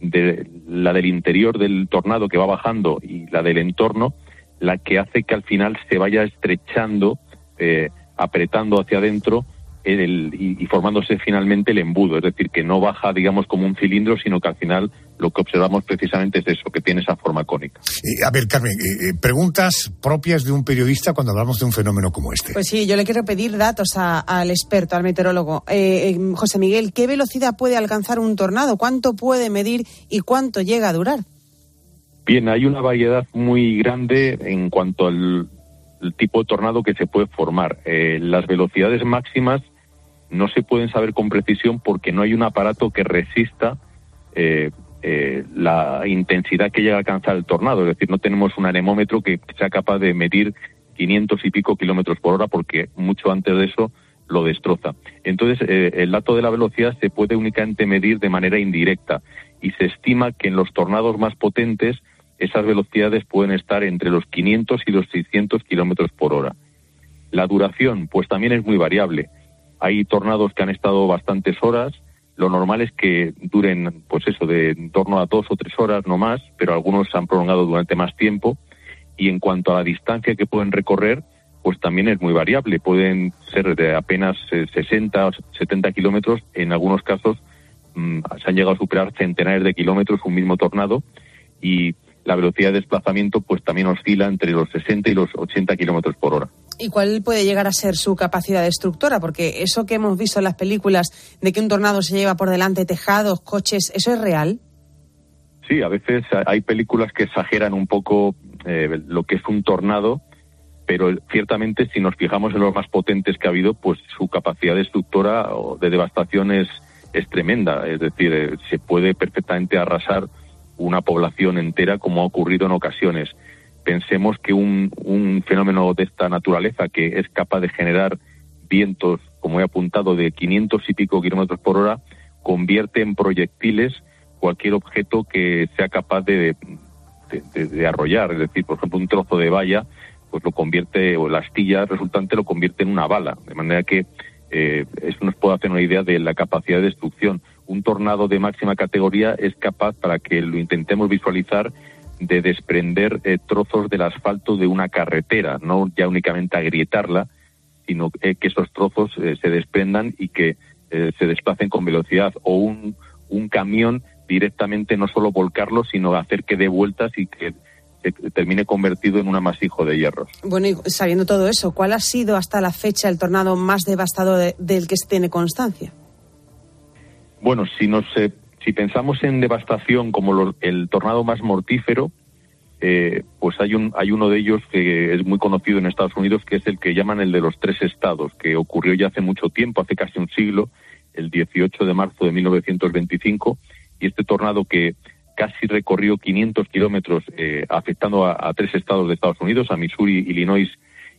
Speaker 10: de la del interior del tornado que va bajando y la del entorno la que hace que al final se vaya estrechando, eh, apretando hacia adentro el, y, y, formándose finalmente el embudo, es decir, que no baja, digamos, como un cilindro, sino que al final lo que observamos precisamente es eso, que tiene esa forma cónica.
Speaker 8: Eh, a ver, Carmen, eh, preguntas propias de un periodista cuando hablamos de un fenómeno como este.
Speaker 11: Pues sí, yo le quiero pedir datos a, al experto, al meteorólogo. Eh, José Miguel, ¿qué velocidad puede alcanzar un tornado? ¿Cuánto puede medir y cuánto llega a durar?
Speaker 10: Bien, hay una variedad muy grande en cuanto al tipo de tornado que se puede formar. Eh, las velocidades máximas no se pueden saber con precisión porque no hay un aparato que resista eh, eh, la intensidad que llega a alcanzar el tornado. Es decir, no tenemos un anemómetro que sea capaz de medir 500 y pico kilómetros por hora porque mucho antes de eso lo destroza. Entonces, eh, el dato de la velocidad se puede únicamente medir de manera indirecta y se estima que en los tornados más potentes esas velocidades pueden estar entre los 500 y los 600 kilómetros por hora. La duración, pues también es muy variable. Hay tornados que han estado bastantes horas. Lo normal es que duren, pues eso, de en torno a dos o tres horas, no más, pero algunos se han prolongado durante más tiempo. Y en cuanto a la distancia que pueden recorrer, pues también es muy variable. Pueden ser de apenas 60 o 70 kilómetros. En algunos casos mmm, se han llegado a superar centenares de kilómetros un mismo tornado. Y la velocidad de desplazamiento pues también oscila entre los 60 y los 80 kilómetros por hora.
Speaker 11: ¿Y cuál puede llegar a ser su capacidad destructora? Porque eso que hemos visto en las películas de que un tornado se lleva por delante tejados, coches, ¿eso es real?
Speaker 10: Sí, a veces hay películas que exageran un poco eh, lo que es un tornado, pero ciertamente si nos fijamos en los más potentes que ha habido, pues su capacidad destructora o de devastación es, es tremenda. Es decir, eh, se puede perfectamente arrasar una población entera como ha ocurrido en ocasiones. Pensemos que un, un, fenómeno de esta naturaleza que es capaz de generar vientos, como he apuntado, de 500 y pico kilómetros por hora, convierte en proyectiles cualquier objeto que sea capaz de, de, arrollar. Es decir, por ejemplo, un trozo de valla, pues lo convierte, o la astilla resultante lo convierte en una bala. De manera que eh, eso nos puede hacer una idea de la capacidad de destrucción un tornado de máxima categoría es capaz, para que lo intentemos visualizar, de desprender eh, trozos del asfalto de una carretera, no ya únicamente agrietarla, sino eh, que esos trozos eh, se desprendan y que se desplacen con velocidad. O un, un camión directamente no solo volcarlo, sino hacer que dé vueltas y que termine convertido en un amasijo de hierros.
Speaker 11: Bueno, y sabiendo todo eso, ¿cuál ha sido hasta la fecha el tornado más devastador de, del que se tiene constancia?
Speaker 10: Bueno, si nos si pensamos en devastación como el tornado más mortífero, eh, pues hay un hay uno de ellos que es muy conocido en Estados Unidos, que es el que llaman el de los tres estados, que ocurrió ya hace mucho tiempo, hace casi un siglo, el 18 de marzo de 1925, y este tornado que casi recorrió 500 kilómetros eh, afectando a, tres estados de Estados Unidos, a Missouri, Illinois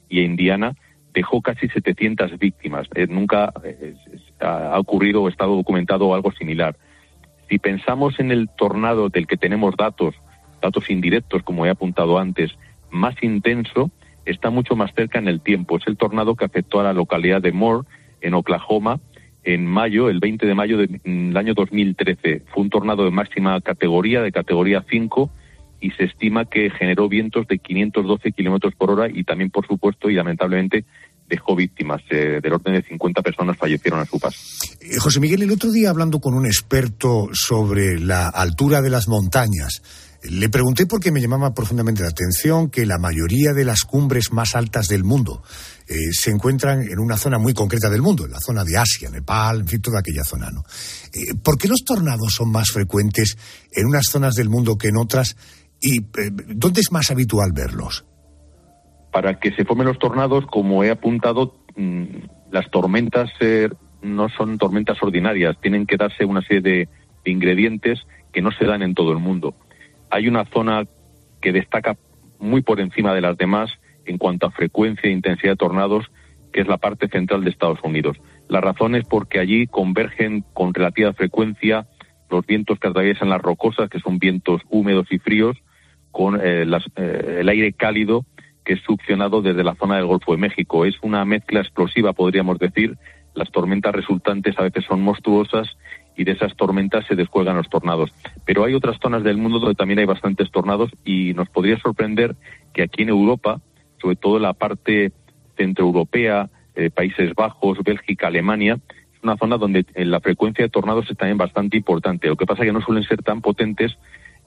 Speaker 10: y a Indiana, dejó casi 700 víctimas. Eh, nunca eh, ha ocurrido o estado documentado algo similar. Si pensamos en el tornado del que tenemos datos, datos indirectos, como he apuntado antes, más intenso, está mucho más cerca en el tiempo. Es el tornado que afectó a la localidad de Moore, en Oklahoma, en mayo, el 20 de mayo del año 2013. Fue un tornado de máxima categoría, de categoría 5, y se estima que generó vientos de 512 kilómetros por hora y también, por supuesto, y lamentablemente, dejó víctimas. Eh, del orden de 50 personas fallecieron a su paso.
Speaker 8: Eh, José Miguel, el otro día hablando con un experto sobre la altura de las montañas, le pregunté porque me llamaba profundamente la atención que la mayoría de las cumbres más altas del mundo eh, se encuentran en una zona muy concreta del mundo, en la zona de Asia, Nepal, en fin, toda aquella zona. ¿no? ¿Por qué los tornados son más frecuentes en unas zonas del mundo que en otras? ¿Y dónde es más habitual verlos?
Speaker 10: Para que se formen los tornados, como he apuntado, mm, las tormentas no son tormentas ordinarias, tienen que darse una serie de ingredientes que no se dan en todo el mundo hay una zona que destaca muy por encima de las demás en cuanto a frecuencia e intensidad de tornados, que es la parte central de Estados Unidos. La razón es porque allí convergen con relativa frecuencia los vientos que atraviesan las rocosas, que son vientos húmedos y fríos, con eh, eh, el aire cálido que es succionado desde la zona del Golfo de México. Es una mezcla explosiva, podríamos decir. Las tormentas resultantes a veces son monstruosas y de esas tormentas se descuelgan los tornados. Pero hay otras zonas del mundo donde también hay bastantes tornados y nos podría sorprender que aquí en Europa, sobre todo en la parte centroeuropea, eh, Países Bajos, Bélgica, Alemania, es una zona donde eh, la frecuencia de tornados es también bastante importante. Lo que pasa es que no suelen ser tan potentes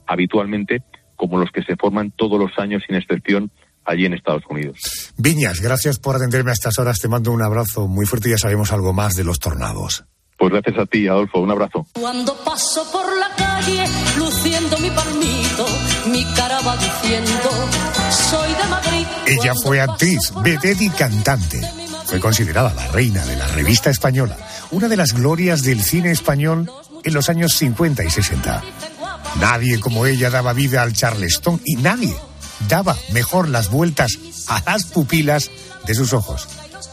Speaker 10: habitualmente como los que se forman todos los años sin excepción allí en Estados Unidos.
Speaker 8: Viñas, gracias por atenderme a estas horas. Te mando un abrazo muy fuerte y ya sabemos algo más de los tornados.
Speaker 10: Pues gracias a ti, Adolfo. Un abrazo.
Speaker 9: Cuando paso por la calle, luciendo mi palmito, mi cara va diciendo, soy de Madrid.
Speaker 8: Ella fue actriz, vedette y cantante. Fue considerada la reina de la revista española, una de las glorias del cine español en los años 50 y 60. Nadie como ella daba vida al charleston y nadie daba mejor las vueltas a las pupilas de sus ojos.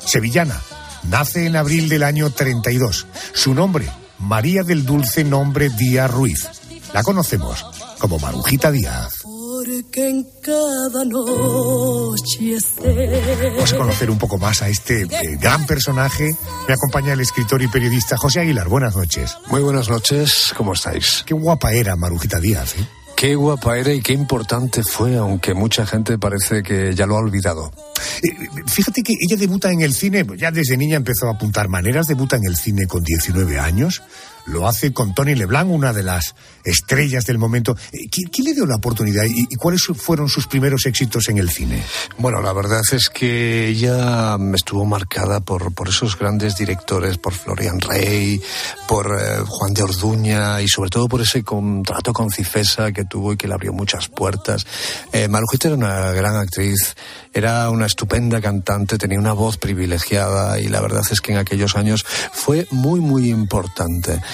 Speaker 8: Sevillana, Nace en abril del año 32. Su nombre, María del Dulce Nombre Díaz Ruiz. La conocemos como Marujita Díaz. Vamos a conocer un poco más a este eh, gran personaje. Me acompaña el escritor y periodista José Aguilar. Buenas noches.
Speaker 20: Muy buenas noches, ¿cómo estáis?
Speaker 8: Qué guapa era Marujita Díaz, ¿eh?
Speaker 20: Qué guapa era y qué importante fue, aunque mucha gente parece que ya lo ha olvidado.
Speaker 8: Eh, fíjate que ella debuta en el cine, ya desde niña empezó a apuntar maneras, debuta en el cine con 19 años, lo hace con Tony LeBlanc, una de las estrellas del momento. Eh, ¿Quién, le dio la oportunidad y, cuáles fueron sus primeros éxitos en el cine?
Speaker 20: Bueno, la verdad es que ella estuvo marcada por, por esos grandes directores, por Florian Rey, por eh, Juan de Orduña y sobre todo por ese contrato con Cifesa que tuvo y que le abrió muchas puertas. Eh, Marujita era una gran actriz, era una estupenda cantante, tenía una voz privilegiada y la verdad es que en aquellos años fue muy, muy importante.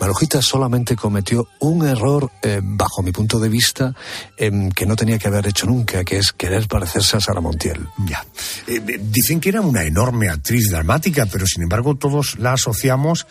Speaker 20: Marujita solamente cometió un error, eh, bajo mi punto de vista, em, que no tenía que haber hecho nunca, que es querer parecerse a Sara Montiel.
Speaker 8: Ya. Eh, eh, dicen que era una enorme actriz dramática, pero sin embargo todos la asociamos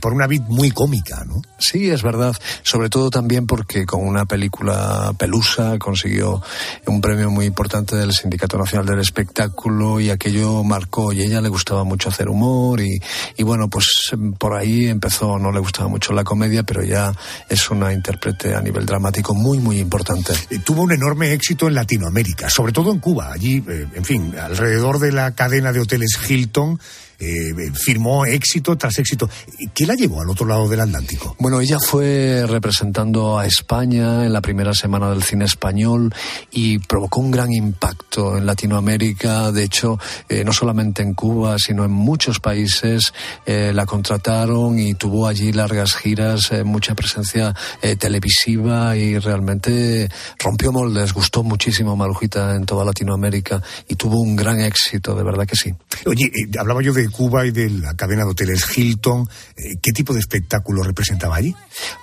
Speaker 8: por una vid muy cómica, ¿no?
Speaker 20: Sí, es verdad. Sobre todo también porque con una película Pelusa consiguió un premio muy importante del Sindicato Nacional del Espectáculo y aquello marcó. Y a ella le gustaba mucho hacer humor y, y bueno, pues em, por ahí empezó, no le gustaba mucho la comedia, pero ya es una intérprete a nivel dramático muy, muy importante.
Speaker 8: Tuvo un enorme éxito en Latinoamérica, sobre todo en Cuba. Allí, eh, en fin, alrededor de la cadena de hoteles Hilton, eh, firmó éxito tras éxito. ¿Qué la llevó al otro lado del Atlántico?
Speaker 20: Bueno, ella fue representando a España en la primera semana del cine español y provocó un gran impacto en Latinoamérica. De hecho, eh, no solamente en Cuba, sino en muchos países eh, la contrataron y tuvo allí largas giras, mucha presencia televisiva y realmente rompió moldes. Gustó muchísimo Marujita en toda Latinoamérica y tuvo un gran éxito, de verdad que sí.
Speaker 8: Oye, hablaba yo de de Cuba y de la cadena de hoteles Hilton. Eh, ¿Qué tipo de espectáculo representaba allí?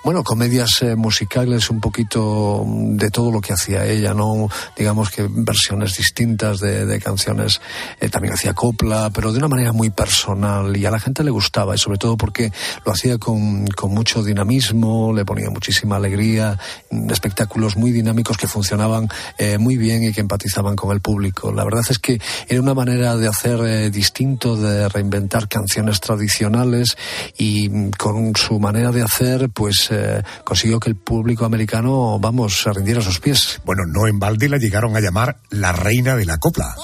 Speaker 20: Bueno, comedias eh, musicales, un poquito de todo lo que hacía ella, ¿no? Digamos que versiones distintas de, canciones. Eh, también hacía copla, pero de una manera muy personal y a la gente le gustaba y sobre todo porque lo hacía con, con mucho dinamismo, le ponía muchísima alegría, espectáculos muy dinámicos que funcionaban muy bien y que empatizaban con el público. La verdad es que era una manera de hacer distinto, de reinventar canciones tradicionales y mm, con su manera de hacer, pues eh, consiguió que el público americano, vamos, se rindiera a sus pies.
Speaker 8: Bueno, no en balde la llegaron a llamar la reina de la copla.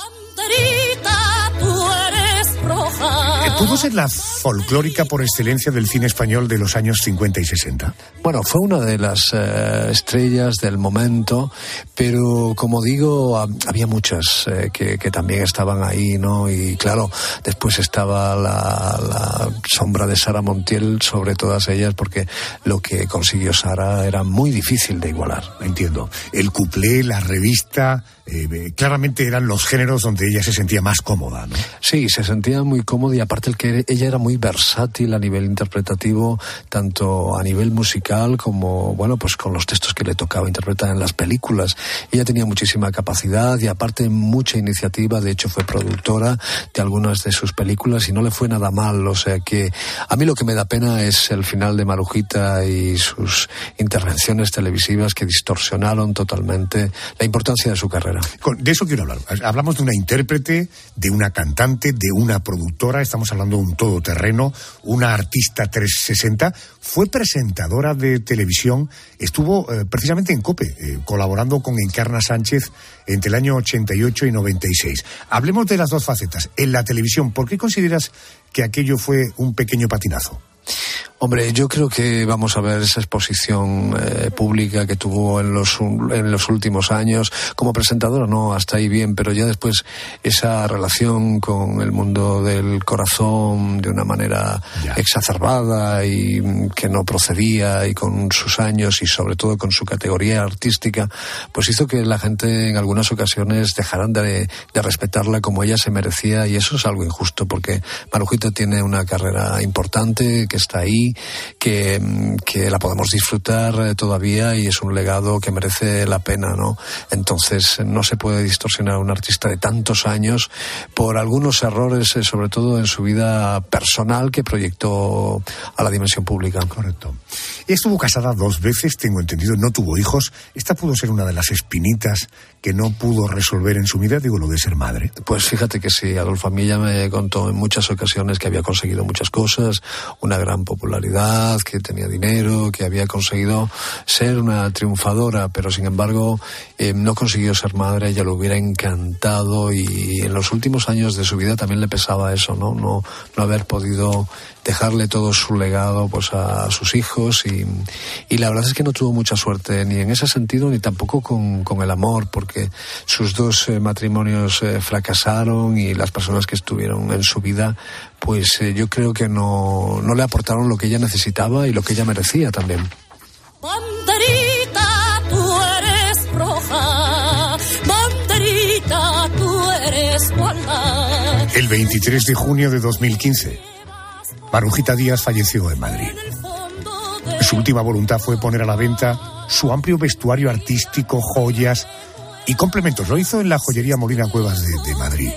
Speaker 8: ¿Pudo ser la folclórica por excelencia del cine español de los años 50 y 60?
Speaker 20: Bueno, fue una de las eh, estrellas del momento, pero como digo, había muchas eh, que, también estaban ahí, ¿no? Y claro, después estaba la, la, sombra de Sara Montiel sobre todas ellas, porque lo que consiguió Sara era muy difícil de igualar.
Speaker 8: Entiendo. El cuplé, la revista, eh, claramente eran los géneros donde ella se sentía más cómoda, ¿no?
Speaker 20: Sí, se sentía muy cómoda y aparte el que ella era muy versátil a nivel interpretativo, tanto a nivel musical como, bueno, pues con los textos que le tocaba interpretar en las películas. Ella tenía muchísima capacidad y aparte mucha iniciativa, de hecho fue productora de algunas de sus películas y no le fue nada mal, o sea que a mí lo que me da pena es el final de Marujita y sus intervenciones televisivas que distorsionaron totalmente la importancia de su carrera
Speaker 8: de eso quiero hablar. Hablamos de una intérprete, de una cantante, de una productora, estamos hablando un todoterreno, una artista 360. Fue presentadora de televisión, estuvo eh, precisamente en COPE, eh, colaborando con Encarna Sánchez entre el año 88 y 96. Hablemos de las dos facetas. En la televisión, ¿por qué consideras que aquello fue un pequeño patinazo?
Speaker 20: Hombre, yo creo que vamos a ver esa exposición eh, pública que tuvo en los, en los últimos años. Como presentadora, no, hasta ahí bien, pero ya después esa relación con el mundo del corazón de una manera exacerbada y mm, que no procedía y con sus años y sobre todo con su categoría artística, pues hizo que la gente en algunas ocasiones dejaran de, de respetarla como ella se merecía y eso es algo injusto porque Marujita tiene una carrera importante que está ahí que, la podemos disfrutar eh, todavía y es un legado que merece la pena, ¿no? Entonces no se puede distorsionar a un artista de tantos años por algunos errores, eh, sobre todo en su vida personal que proyectó a la dimensión pública.
Speaker 8: Correcto. Estuvo casada dos veces, tengo entendido, no tuvo hijos. Esta pudo ser una de las espinitas que no pudo resolver en su vida, digo, lo de ser madre.
Speaker 20: Pues fíjate que sí, Adolfo Milla me contó en muchas ocasiones que había conseguido muchas cosas, una gran popularidad, que tenía dinero, que había conseguido ser una triunfadora, pero sin embargo eh, no consiguió ser madre, ella lo hubiera encantado y en los últimos años de su vida también le pesaba eso, ¿no? No, no haber podido dejarle todo su legado pues a sus hijos y, y, la verdad es que no tuvo mucha suerte ni en ese sentido ni tampoco con, con el amor porque sus dos eh, matrimonios eh, fracasaron y las personas que estuvieron en su vida pues eh, yo creo que no, no le aportaron lo que ella necesitaba y lo que ella merecía también.
Speaker 9: Banderita, tú eres roja, banderita, tú eres
Speaker 8: El 23 de junio de 2015 Marujita Díaz falleció en Madrid. Su última voluntad fue poner a la venta su amplio vestuario artístico, joyas y complementos. Lo hizo en la joyería Molina Cuevas de, Madrid.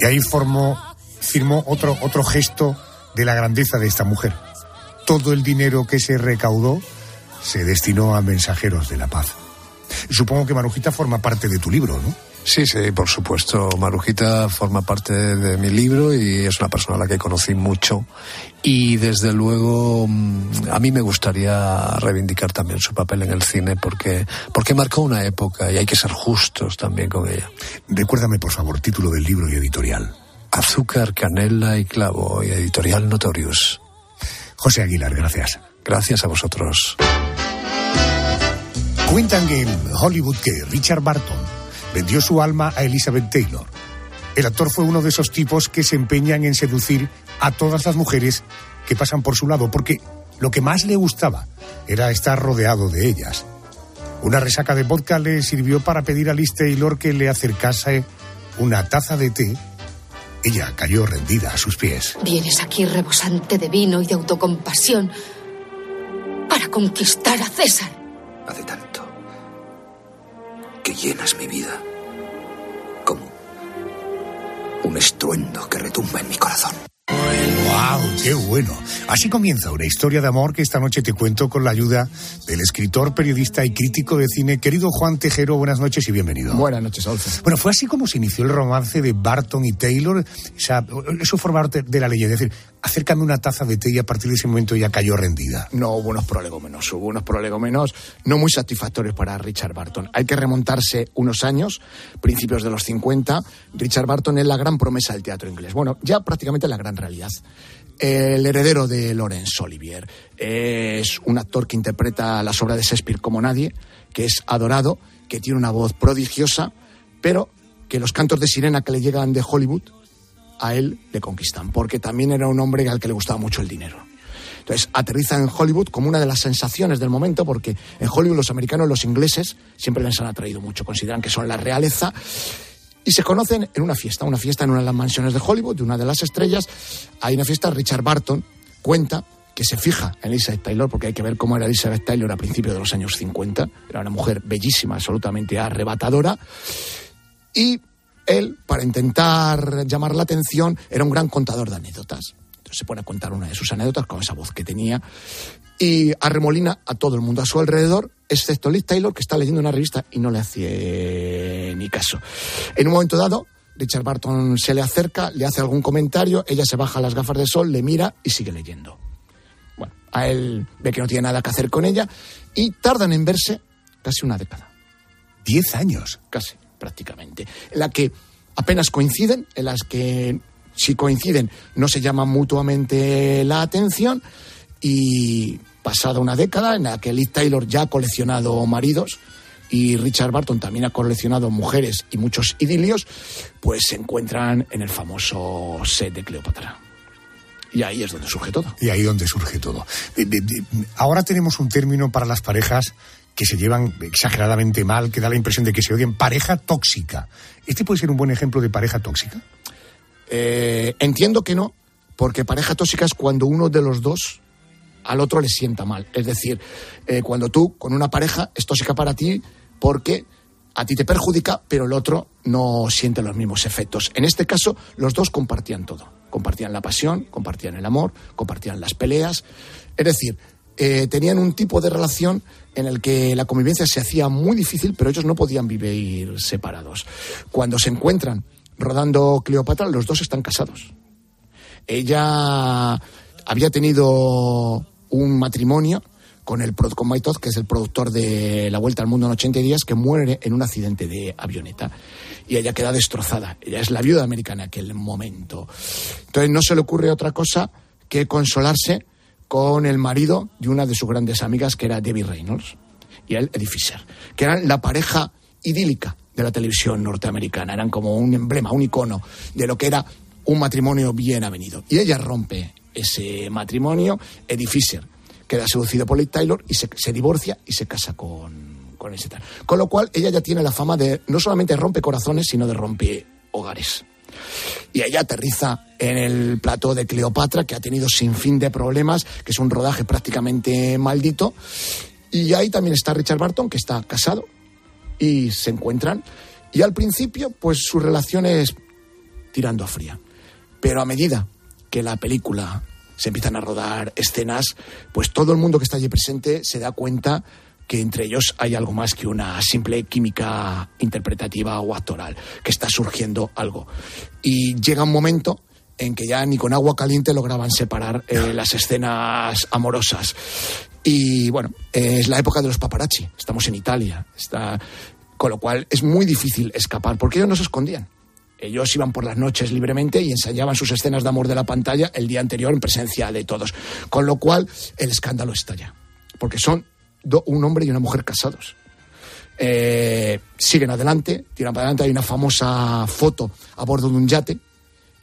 Speaker 8: Y ahí formó, firmó otro, otro gesto de la grandeza de esta mujer. Todo el dinero que se recaudó se destinó a mensajeros de la paz. Supongo que Marujita forma parte de tu libro, ¿no?
Speaker 20: Sí, sí, por supuesto. Marujita forma parte de mi libro y es una persona a la que conocí mucho. Y desde luego mm, a mí me gustaría reivindicar también su papel en el cine porque, porque marcó una época y hay que ser justos también con ella.
Speaker 8: Recuérdame, por favor, título del libro y editorial.
Speaker 20: Azúcar, canela y clavo y editorial Notorious.
Speaker 8: José Aguilar, gracias.
Speaker 20: Gracias a vosotros.
Speaker 8: Cuentan en Hollywood que Richard Barton vendió su alma a Elizabeth Taylor. El actor fue uno de esos tipos que se empeñan en seducir a todas las mujeres que pasan por su lado, porque lo que más le gustaba era estar rodeado de ellas. Una resaca de vodka le sirvió para pedir a Liz Taylor que le acercase una taza de té Ella cayó rendida a sus pies.
Speaker 9: Vienes aquí rebosante de vino y de autocompasión para conquistar a César.
Speaker 21: Hace tanto que llenas mi vida como un estruendo que retumba en mi corazón.
Speaker 8: ¡Wow! ¡Qué bueno! Así comienza una historia de amor que esta noche te cuento con la ayuda del escritor, periodista y crítico de cine, querido Juan Tejero. Buenas noches y bienvenido.
Speaker 22: Buenas noches, Adolfo.
Speaker 8: Bueno, fue así como se inició el romance de Barton y Taylor. Esa, eso forma parte de la leyenda. Es decir, acércame una taza de té y a partir de ese momento ya cayó rendida.
Speaker 22: No, hubo unos prolegómenos, hubo unos prolegómenos no muy satisfactorios para Richard Barton. Hay que remontarse unos años, principios de los 50. Richard Barton es la gran promesa del teatro inglés. Bueno, ya prácticamente la gran realidad. El heredero de Laurence Olivier es un actor que interpreta las obras de Shakespeare como nadie, que es adorado, que tiene una voz prodigiosa, pero que los cantos de sirena que le llegan de Hollywood a él le conquistan, porque también era un hombre al que le gustaba mucho el dinero. Entonces aterriza en Hollywood como una de las sensaciones del momento, porque en Hollywood los americanos, los ingleses, siempre les han atraído mucho, consideran que son la realeza. Y se conocen en una fiesta, una fiesta en una de las mansiones de Hollywood, de una de las estrellas. Hay una fiesta, Richard Barton cuenta que se fija en Elizabeth Taylor, porque hay que ver cómo era Elizabeth Taylor a principios de los años 50. Era una mujer bellísima, absolutamente arrebatadora. Y él, para intentar llamar la atención, era un gran contador de anécdotas. Entonces se pone a contar una de sus anécdotas con esa voz que tenía y arremolina a todo el mundo a su alrededor, excepto Liz Taylor, que está leyendo una revista y no le hace ni caso. En un momento dado, Richard Barton se le acerca, le hace algún comentario, ella se baja las gafas de sol, le mira y sigue leyendo. Bueno, a él ve que no tiene nada que hacer con ella y tardan en verse casi una década.
Speaker 8: Diez años.
Speaker 22: Casi, prácticamente. En la que apenas coinciden, en las que si coinciden no se llaman mutuamente la atención y pasada una década en la que Liz Taylor ya ha coleccionado maridos y Richard Barton también ha coleccionado mujeres y muchos idilios, pues se encuentran en el famoso set de Cleopatra. Y ahí es donde surge todo.
Speaker 8: Y ahí donde surge todo. Ahora tenemos un término para las parejas que se llevan exageradamente mal, que da la impresión de que se odian, pareja tóxica. ¿Este puede ser un buen ejemplo de pareja tóxica?
Speaker 22: Eh, entiendo que no, porque pareja tóxica es cuando uno de los dos al otro le sienta mal. Es decir, eh, cuando tú con una pareja es tóxica para ti porque a ti te perjudica, pero el otro no siente los mismos efectos. En este caso, los dos compartían todo. Compartían la pasión, compartían el amor, compartían las peleas. Es decir, eh, tenían un tipo de relación en el que la convivencia se hacía muy difícil, pero ellos no podían vivir separados. Cuando se encuentran rodando Cleopatra, los dos están casados. Ella había tenido un matrimonio con el con Todd, que es el productor de La Vuelta al Mundo en 80 días, que muere en un accidente de avioneta. Y ella queda destrozada. Ella es la viuda americana en aquel momento. Entonces no se le ocurre otra cosa que consolarse con el marido de una de sus grandes amigas, que era Debbie Reynolds, y él, Eddie Fisher, que eran la pareja idílica de la televisión norteamericana. Eran como un emblema, un icono de lo que era un matrimonio bien avenido. Y ella rompe ese matrimonio, Eddie Fisher queda seducido por Liz Taylor y se, se divorcia y se casa con, con ese tal. Con lo cual ella ya tiene la fama de no solamente rompe corazones, sino de rompe hogares. Y ella aterriza en el plató de Cleopatra, que ha tenido sin fin de problemas, que es un rodaje prácticamente maldito. Y ahí también está Richard Barton, que está casado, y se encuentran. Y al principio, pues su relación es tirando a fría. Pero a medida que la película se empiezan a rodar escenas, pues todo el mundo que está allí presente se da cuenta que entre ellos hay algo más que una simple química interpretativa o actoral, que está surgiendo algo. Y llega un momento en que ya ni con agua caliente lograban separar eh, las escenas amorosas. Y bueno, es la época de los paparazzi, estamos en Italia, está... con lo cual es muy difícil escapar, porque ellos no se escondían. Ellos iban por las noches libremente y ensayaban sus escenas de amor de la pantalla el día anterior en presencia de todos. Con lo cual, el escándalo estalla. Porque son un hombre y una mujer casados. Eh, siguen adelante, tiran para adelante. Hay una famosa foto a bordo de un yate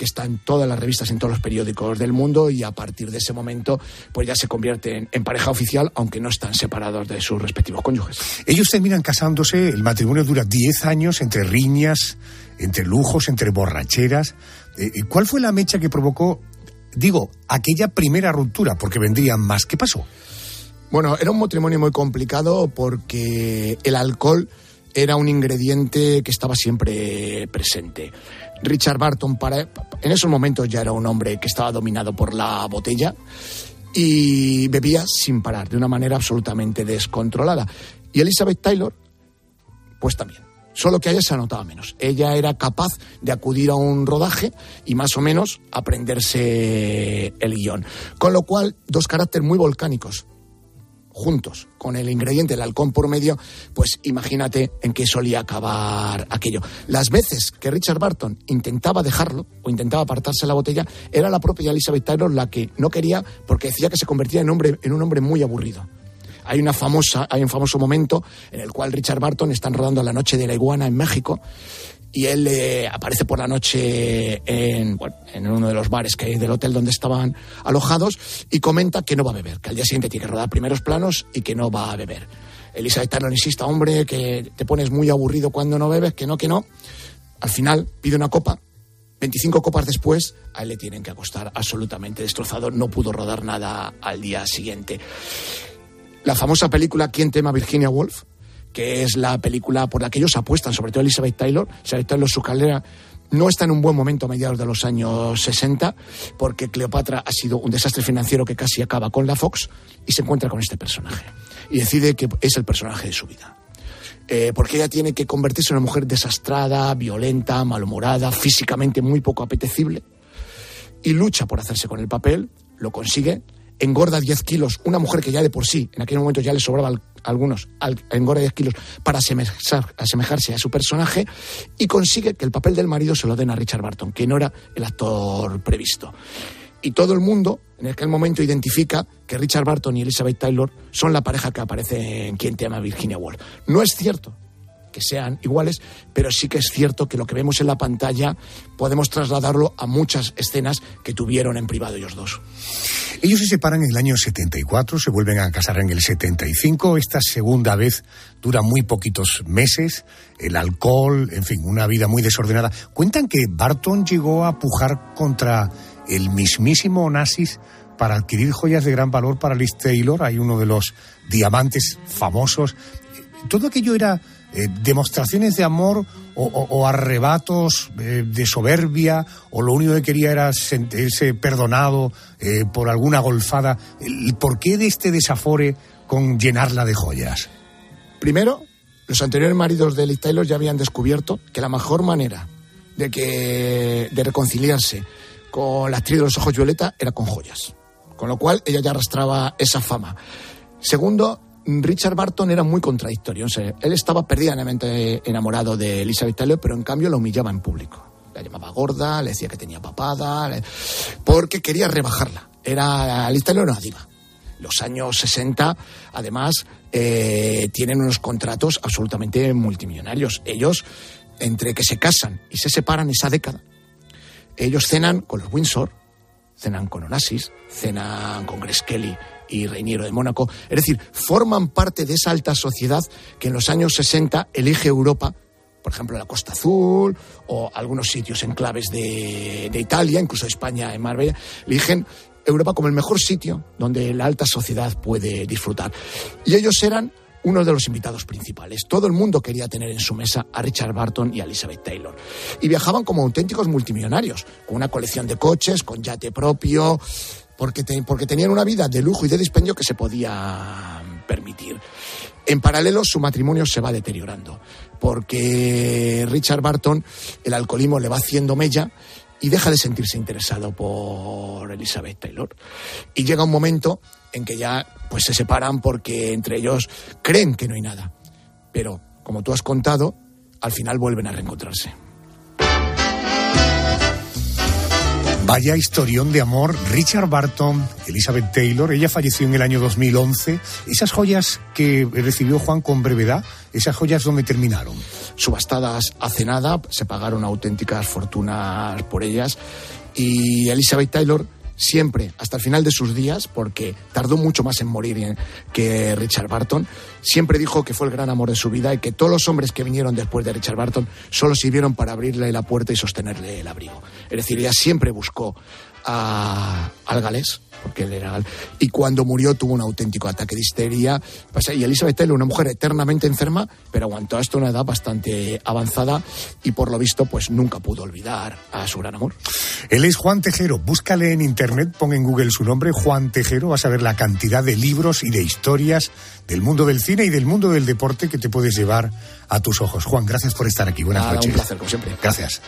Speaker 22: que está en todas las revistas, en todos los periódicos del mundo y a partir de ese momento pues ya se convierten en pareja oficial, aunque no están separados de sus respectivos cónyuges.
Speaker 8: Ellos terminan casándose, el matrimonio dura 10 años entre riñas, entre lujos, entre borracheras. Eh, eh, ¿Cuál fue la mecha que provocó, digo, aquella primera ruptura? Porque vendrían más. ¿Qué pasó?
Speaker 22: Bueno, era un matrimonio muy complicado porque el alcohol era un ingrediente que estaba siempre presente. Richard Barton para, en esos momentos ya era un hombre que estaba dominado por la botella y bebía sin parar, de una manera absolutamente descontrolada. Y Elizabeth Taylor, pues también. Solo que a ella se anotaba menos. Ella era capaz de acudir a un rodaje y más o menos aprenderse el guion. Con lo cual, dos caracteres muy volcánicos, juntos con el ingrediente del halcón por medio, pues imagínate en qué solía acabar aquello. Las veces que Richard Barton intentaba dejarlo o intentaba apartarse la botella, era la propia Elizabeth Taylor la que no quería porque decía que se convertía en, hombre, en un hombre muy aburrido. Hay una famosa, hay un famoso momento en el cual Richard Barton está rodando La Noche de la Iguana en México y él eh, aparece por la noche en, en uno de los bares que hay del hotel donde estaban alojados y comenta que no va a beber, que al día siguiente tiene que rodar primeros planos y que no va a beber. Elizabeth Taylor insista, hombre, que te pones muy aburrido cuando no bebes, que no, que no. Al final pide una copa. 25 copas después, a él le tienen que acostar absolutamente destrozado. No pudo rodar nada al día siguiente. La famosa película ¿Quién tema Virginia Woolf? Que es la película por la que ellos apuestan, sobre todo Elizabeth Taylor. Elizabeth Taylor, su carrera no está en un buen momento a mediados de los años 60, porque Cleopatra ha sido un desastre financiero que casi acaba con la Fox y se encuentra con este personaje. Y decide que es el personaje de su vida. Eh, porque ella tiene que convertirse en una mujer desastrada, violenta, malhumorada, físicamente muy poco apetecible, y lucha por hacerse con el papel, lo consigue, engorda 10 kilos, una mujer que ya de por sí, en aquel momento ya le sobraba algunos, engorda 10 kilos para asemejarse a su personaje y consigue que el papel del marido se lo den a Richard Barton, que no era el actor previsto. Y todo el mundo en aquel momento identifica que Richard Barton y Elizabeth Taylor son la pareja que aparece en Quien te ama Virginia Woolf. No es cierto, que sean iguales, pero sí que es cierto que lo que vemos en la pantalla podemos trasladarlo a muchas escenas que tuvieron en privado ellos dos.
Speaker 8: Ellos se separan en el año 74, se vuelven a casar en el 75, esta segunda vez dura muy poquitos meses, el alcohol, en fin, una vida muy desordenada. Cuentan que Barton llegó a pujar contra el mismísimo Onassis para adquirir joyas de gran valor para Liz Taylor, hay uno de los diamantes famosos. Todo aquello era eh, demostraciones de amor o, arrebatos eh, de soberbia o lo único que quería era sentirse perdonado eh, por alguna golfada. ¿El por qué de este desafore con llenarla de joyas?
Speaker 22: Primero, los anteriores maridos de Liz Taylor ya habían descubierto que la mejor manera de, que, de reconciliarse con la actriz de los ojos violeta era con joyas. Con lo cual ella ya arrastraba esa fama. Segundo, Richard Barton era muy contradictorio. él estaba perdidamente enamorado de Elizabeth Taylor, pero en cambio la humillaba en público. La llamaba gorda, le decía que tenía papada, porque quería rebajarla. Era Elizabeth Taylor una diva. Los años 60, además, eh, tienen unos contratos absolutamente multimillonarios. Ellos, entre que se casan y se separan esa década, ellos cenan con los Windsor, cenan con Onassis, cenan con Grace Kelly y Reiniero de Mónaco. Es decir, forman parte de esa alta sociedad que en los años 60 elige Europa por ejemplo, la Costa Azul o algunos sitios enclaves de, de Italia, incluso España, en Marbella, eligen Europa como el mejor sitio donde la alta sociedad puede disfrutar. Y ellos eran uno de los invitados principales. Todo el mundo quería tener en su mesa a Richard Barton y a Elizabeth Taylor. Y viajaban como auténticos multimillonarios, con una colección de coches, con yate propio, porque, porque tenían una vida de lujo y de dispendio que se podía permitir. En paralelo, su matrimonio se va deteriorando, porque Richard Barton, el alcoholismo le va haciendo mella y deja de sentirse interesado por Elizabeth Taylor. Y llega un momento en que ya pues se separan porque entre ellos creen que no hay nada. Pero, como tú has contado, al final vuelven a reencontrarse.
Speaker 8: Vaya historión de amor. Richard Barton, Elizabeth Taylor, ella falleció en el año 2011. Esas joyas que recibió Juan con brevedad, esas joyas dónde terminaron.
Speaker 22: Subastadas hace nada, se pagaron auténticas fortunas por ellas. Y Elizabeth Taylor siempre, hasta el final de sus días, porque tardó mucho más en morir eh, que Richard Barton, siempre dijo que fue el gran amor de su vida y que todos los hombres que vinieron después de Richard Barton solo sirvieron para abrirle la puerta y sostenerle el abrigo. Es decir, ella siempre buscó a, al galés, porque él era y cuando murió tuvo un auténtico ataque de histeria. Pasa- Y Elizabeth Taylor, una mujer eternamente enferma, pero aguantó hasta una edad bastante avanzada y por lo visto pues nunca pudo olvidar a su gran amor.
Speaker 8: Él es Juan Tejero. Búscale en internet, pon en Google su nombre, Juan Tejero. Vas a ver la cantidad de libros y de historias del mundo del cine y del mundo del deporte que te puedes llevar a tus ojos. Juan, gracias por estar aquí. Buenas
Speaker 22: Nada,
Speaker 8: noches.
Speaker 22: un placer, como siempre.
Speaker 8: Gracias.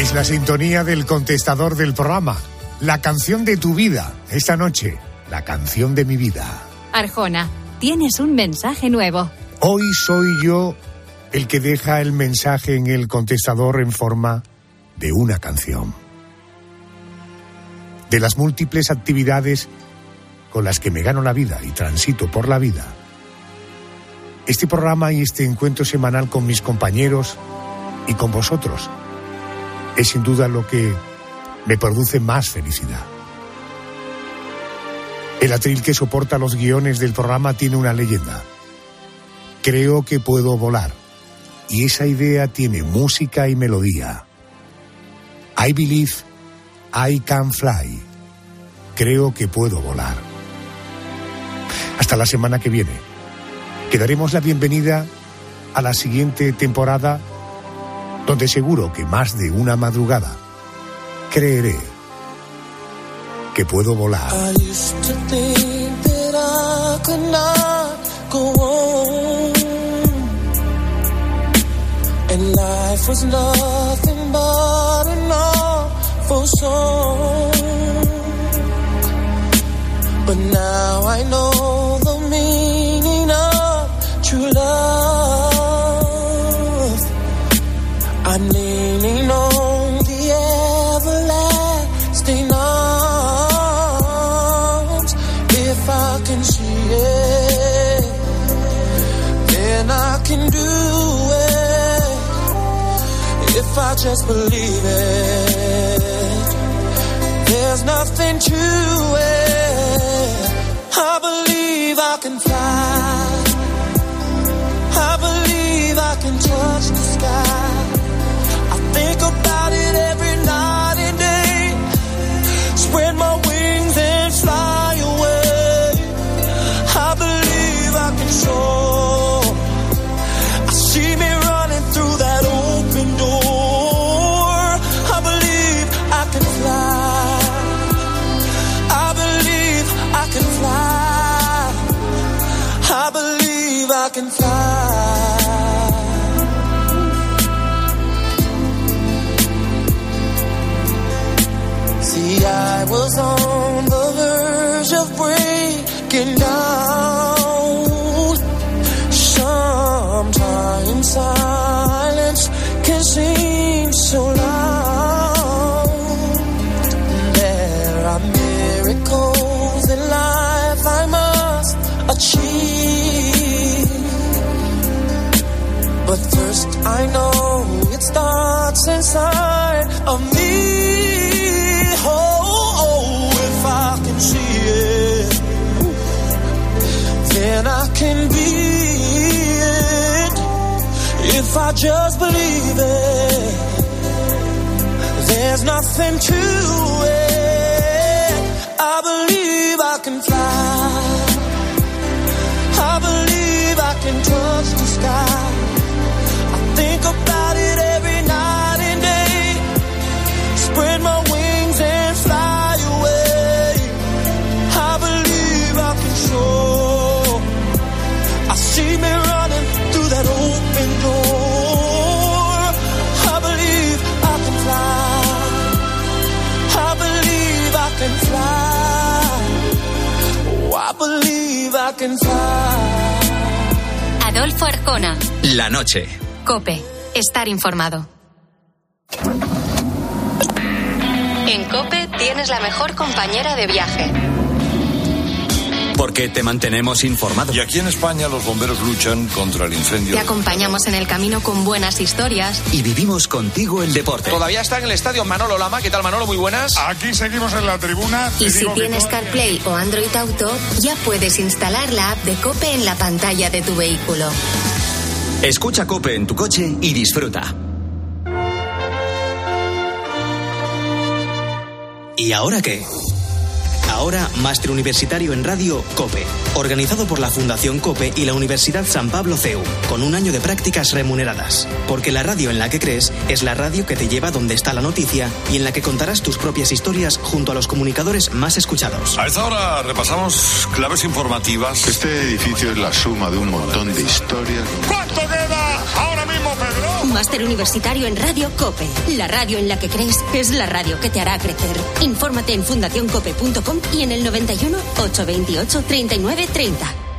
Speaker 8: Es la sintonía del contestador del programa. La canción de tu vida. Esta noche, la canción de mi vida.
Speaker 23: Arjona, tienes un mensaje nuevo.
Speaker 8: Hoy soy yo el que deja el mensaje en el contestador en forma de una canción. De las múltiples actividades con las que me gano la vida y transito por la vida. Este programa y este encuentro semanal con mis compañeros y con vosotros es sin duda lo que me produce más felicidad. El atril que soporta los guiones del programa tiene una leyenda. Creo que puedo volar. Y esa idea tiene música y melodía. I believe I can fly. Creo que puedo volar. Hasta la semana que viene. Que daremos la bienvenida a la siguiente temporada donde seguro que más de una madrugada creeré que puedo volar.
Speaker 24: If I just believe it, there's nothing to it. I believe I can fly. Of me. Oh, oh, oh, if I can see it, then I can be it. If I just believe it, there's nothing to it. I believe I can fly.
Speaker 3: Adolfo
Speaker 2: La noche.
Speaker 3: Cope, estar informado. En Cope tienes la mejor compañera de viaje.
Speaker 2: Porque te mantenemos informado.
Speaker 25: Y aquí en España los bomberos luchan contra el incendio.
Speaker 3: Te acompañamos en el camino con buenas historias.
Speaker 2: Y vivimos contigo el deporte.
Speaker 26: Todavía está en el estadio Manolo Lama. ¿Qué tal, Manolo? Muy buenas.
Speaker 27: Aquí seguimos en la tribuna.
Speaker 3: Y si tienes CarPlay o Android Auto, ya puedes instalar la app de Cope en la pantalla de tu vehículo.
Speaker 2: Escucha Cope en tu coche y disfruta. ¿Y ahora qué? Ahora, máster universitario en radio COPE, organizado por la Fundación COPE y la Universidad San Pablo CEU, con un año de prácticas remuneradas. Porque la radio en la que crees es la radio que te lleva donde está la noticia y en la que contarás tus propias historias junto a los comunicadores más escuchados.
Speaker 25: A esta hora repasamos claves informativas.
Speaker 28: Este edificio es la suma de un montón de historias.
Speaker 27: ¿Cuánto queda
Speaker 3: Máster universitario en Radio Cope. La radio en la que crees es la radio que te hará crecer. Infórmate en fundacioncope.com y en el 91 828 39 30.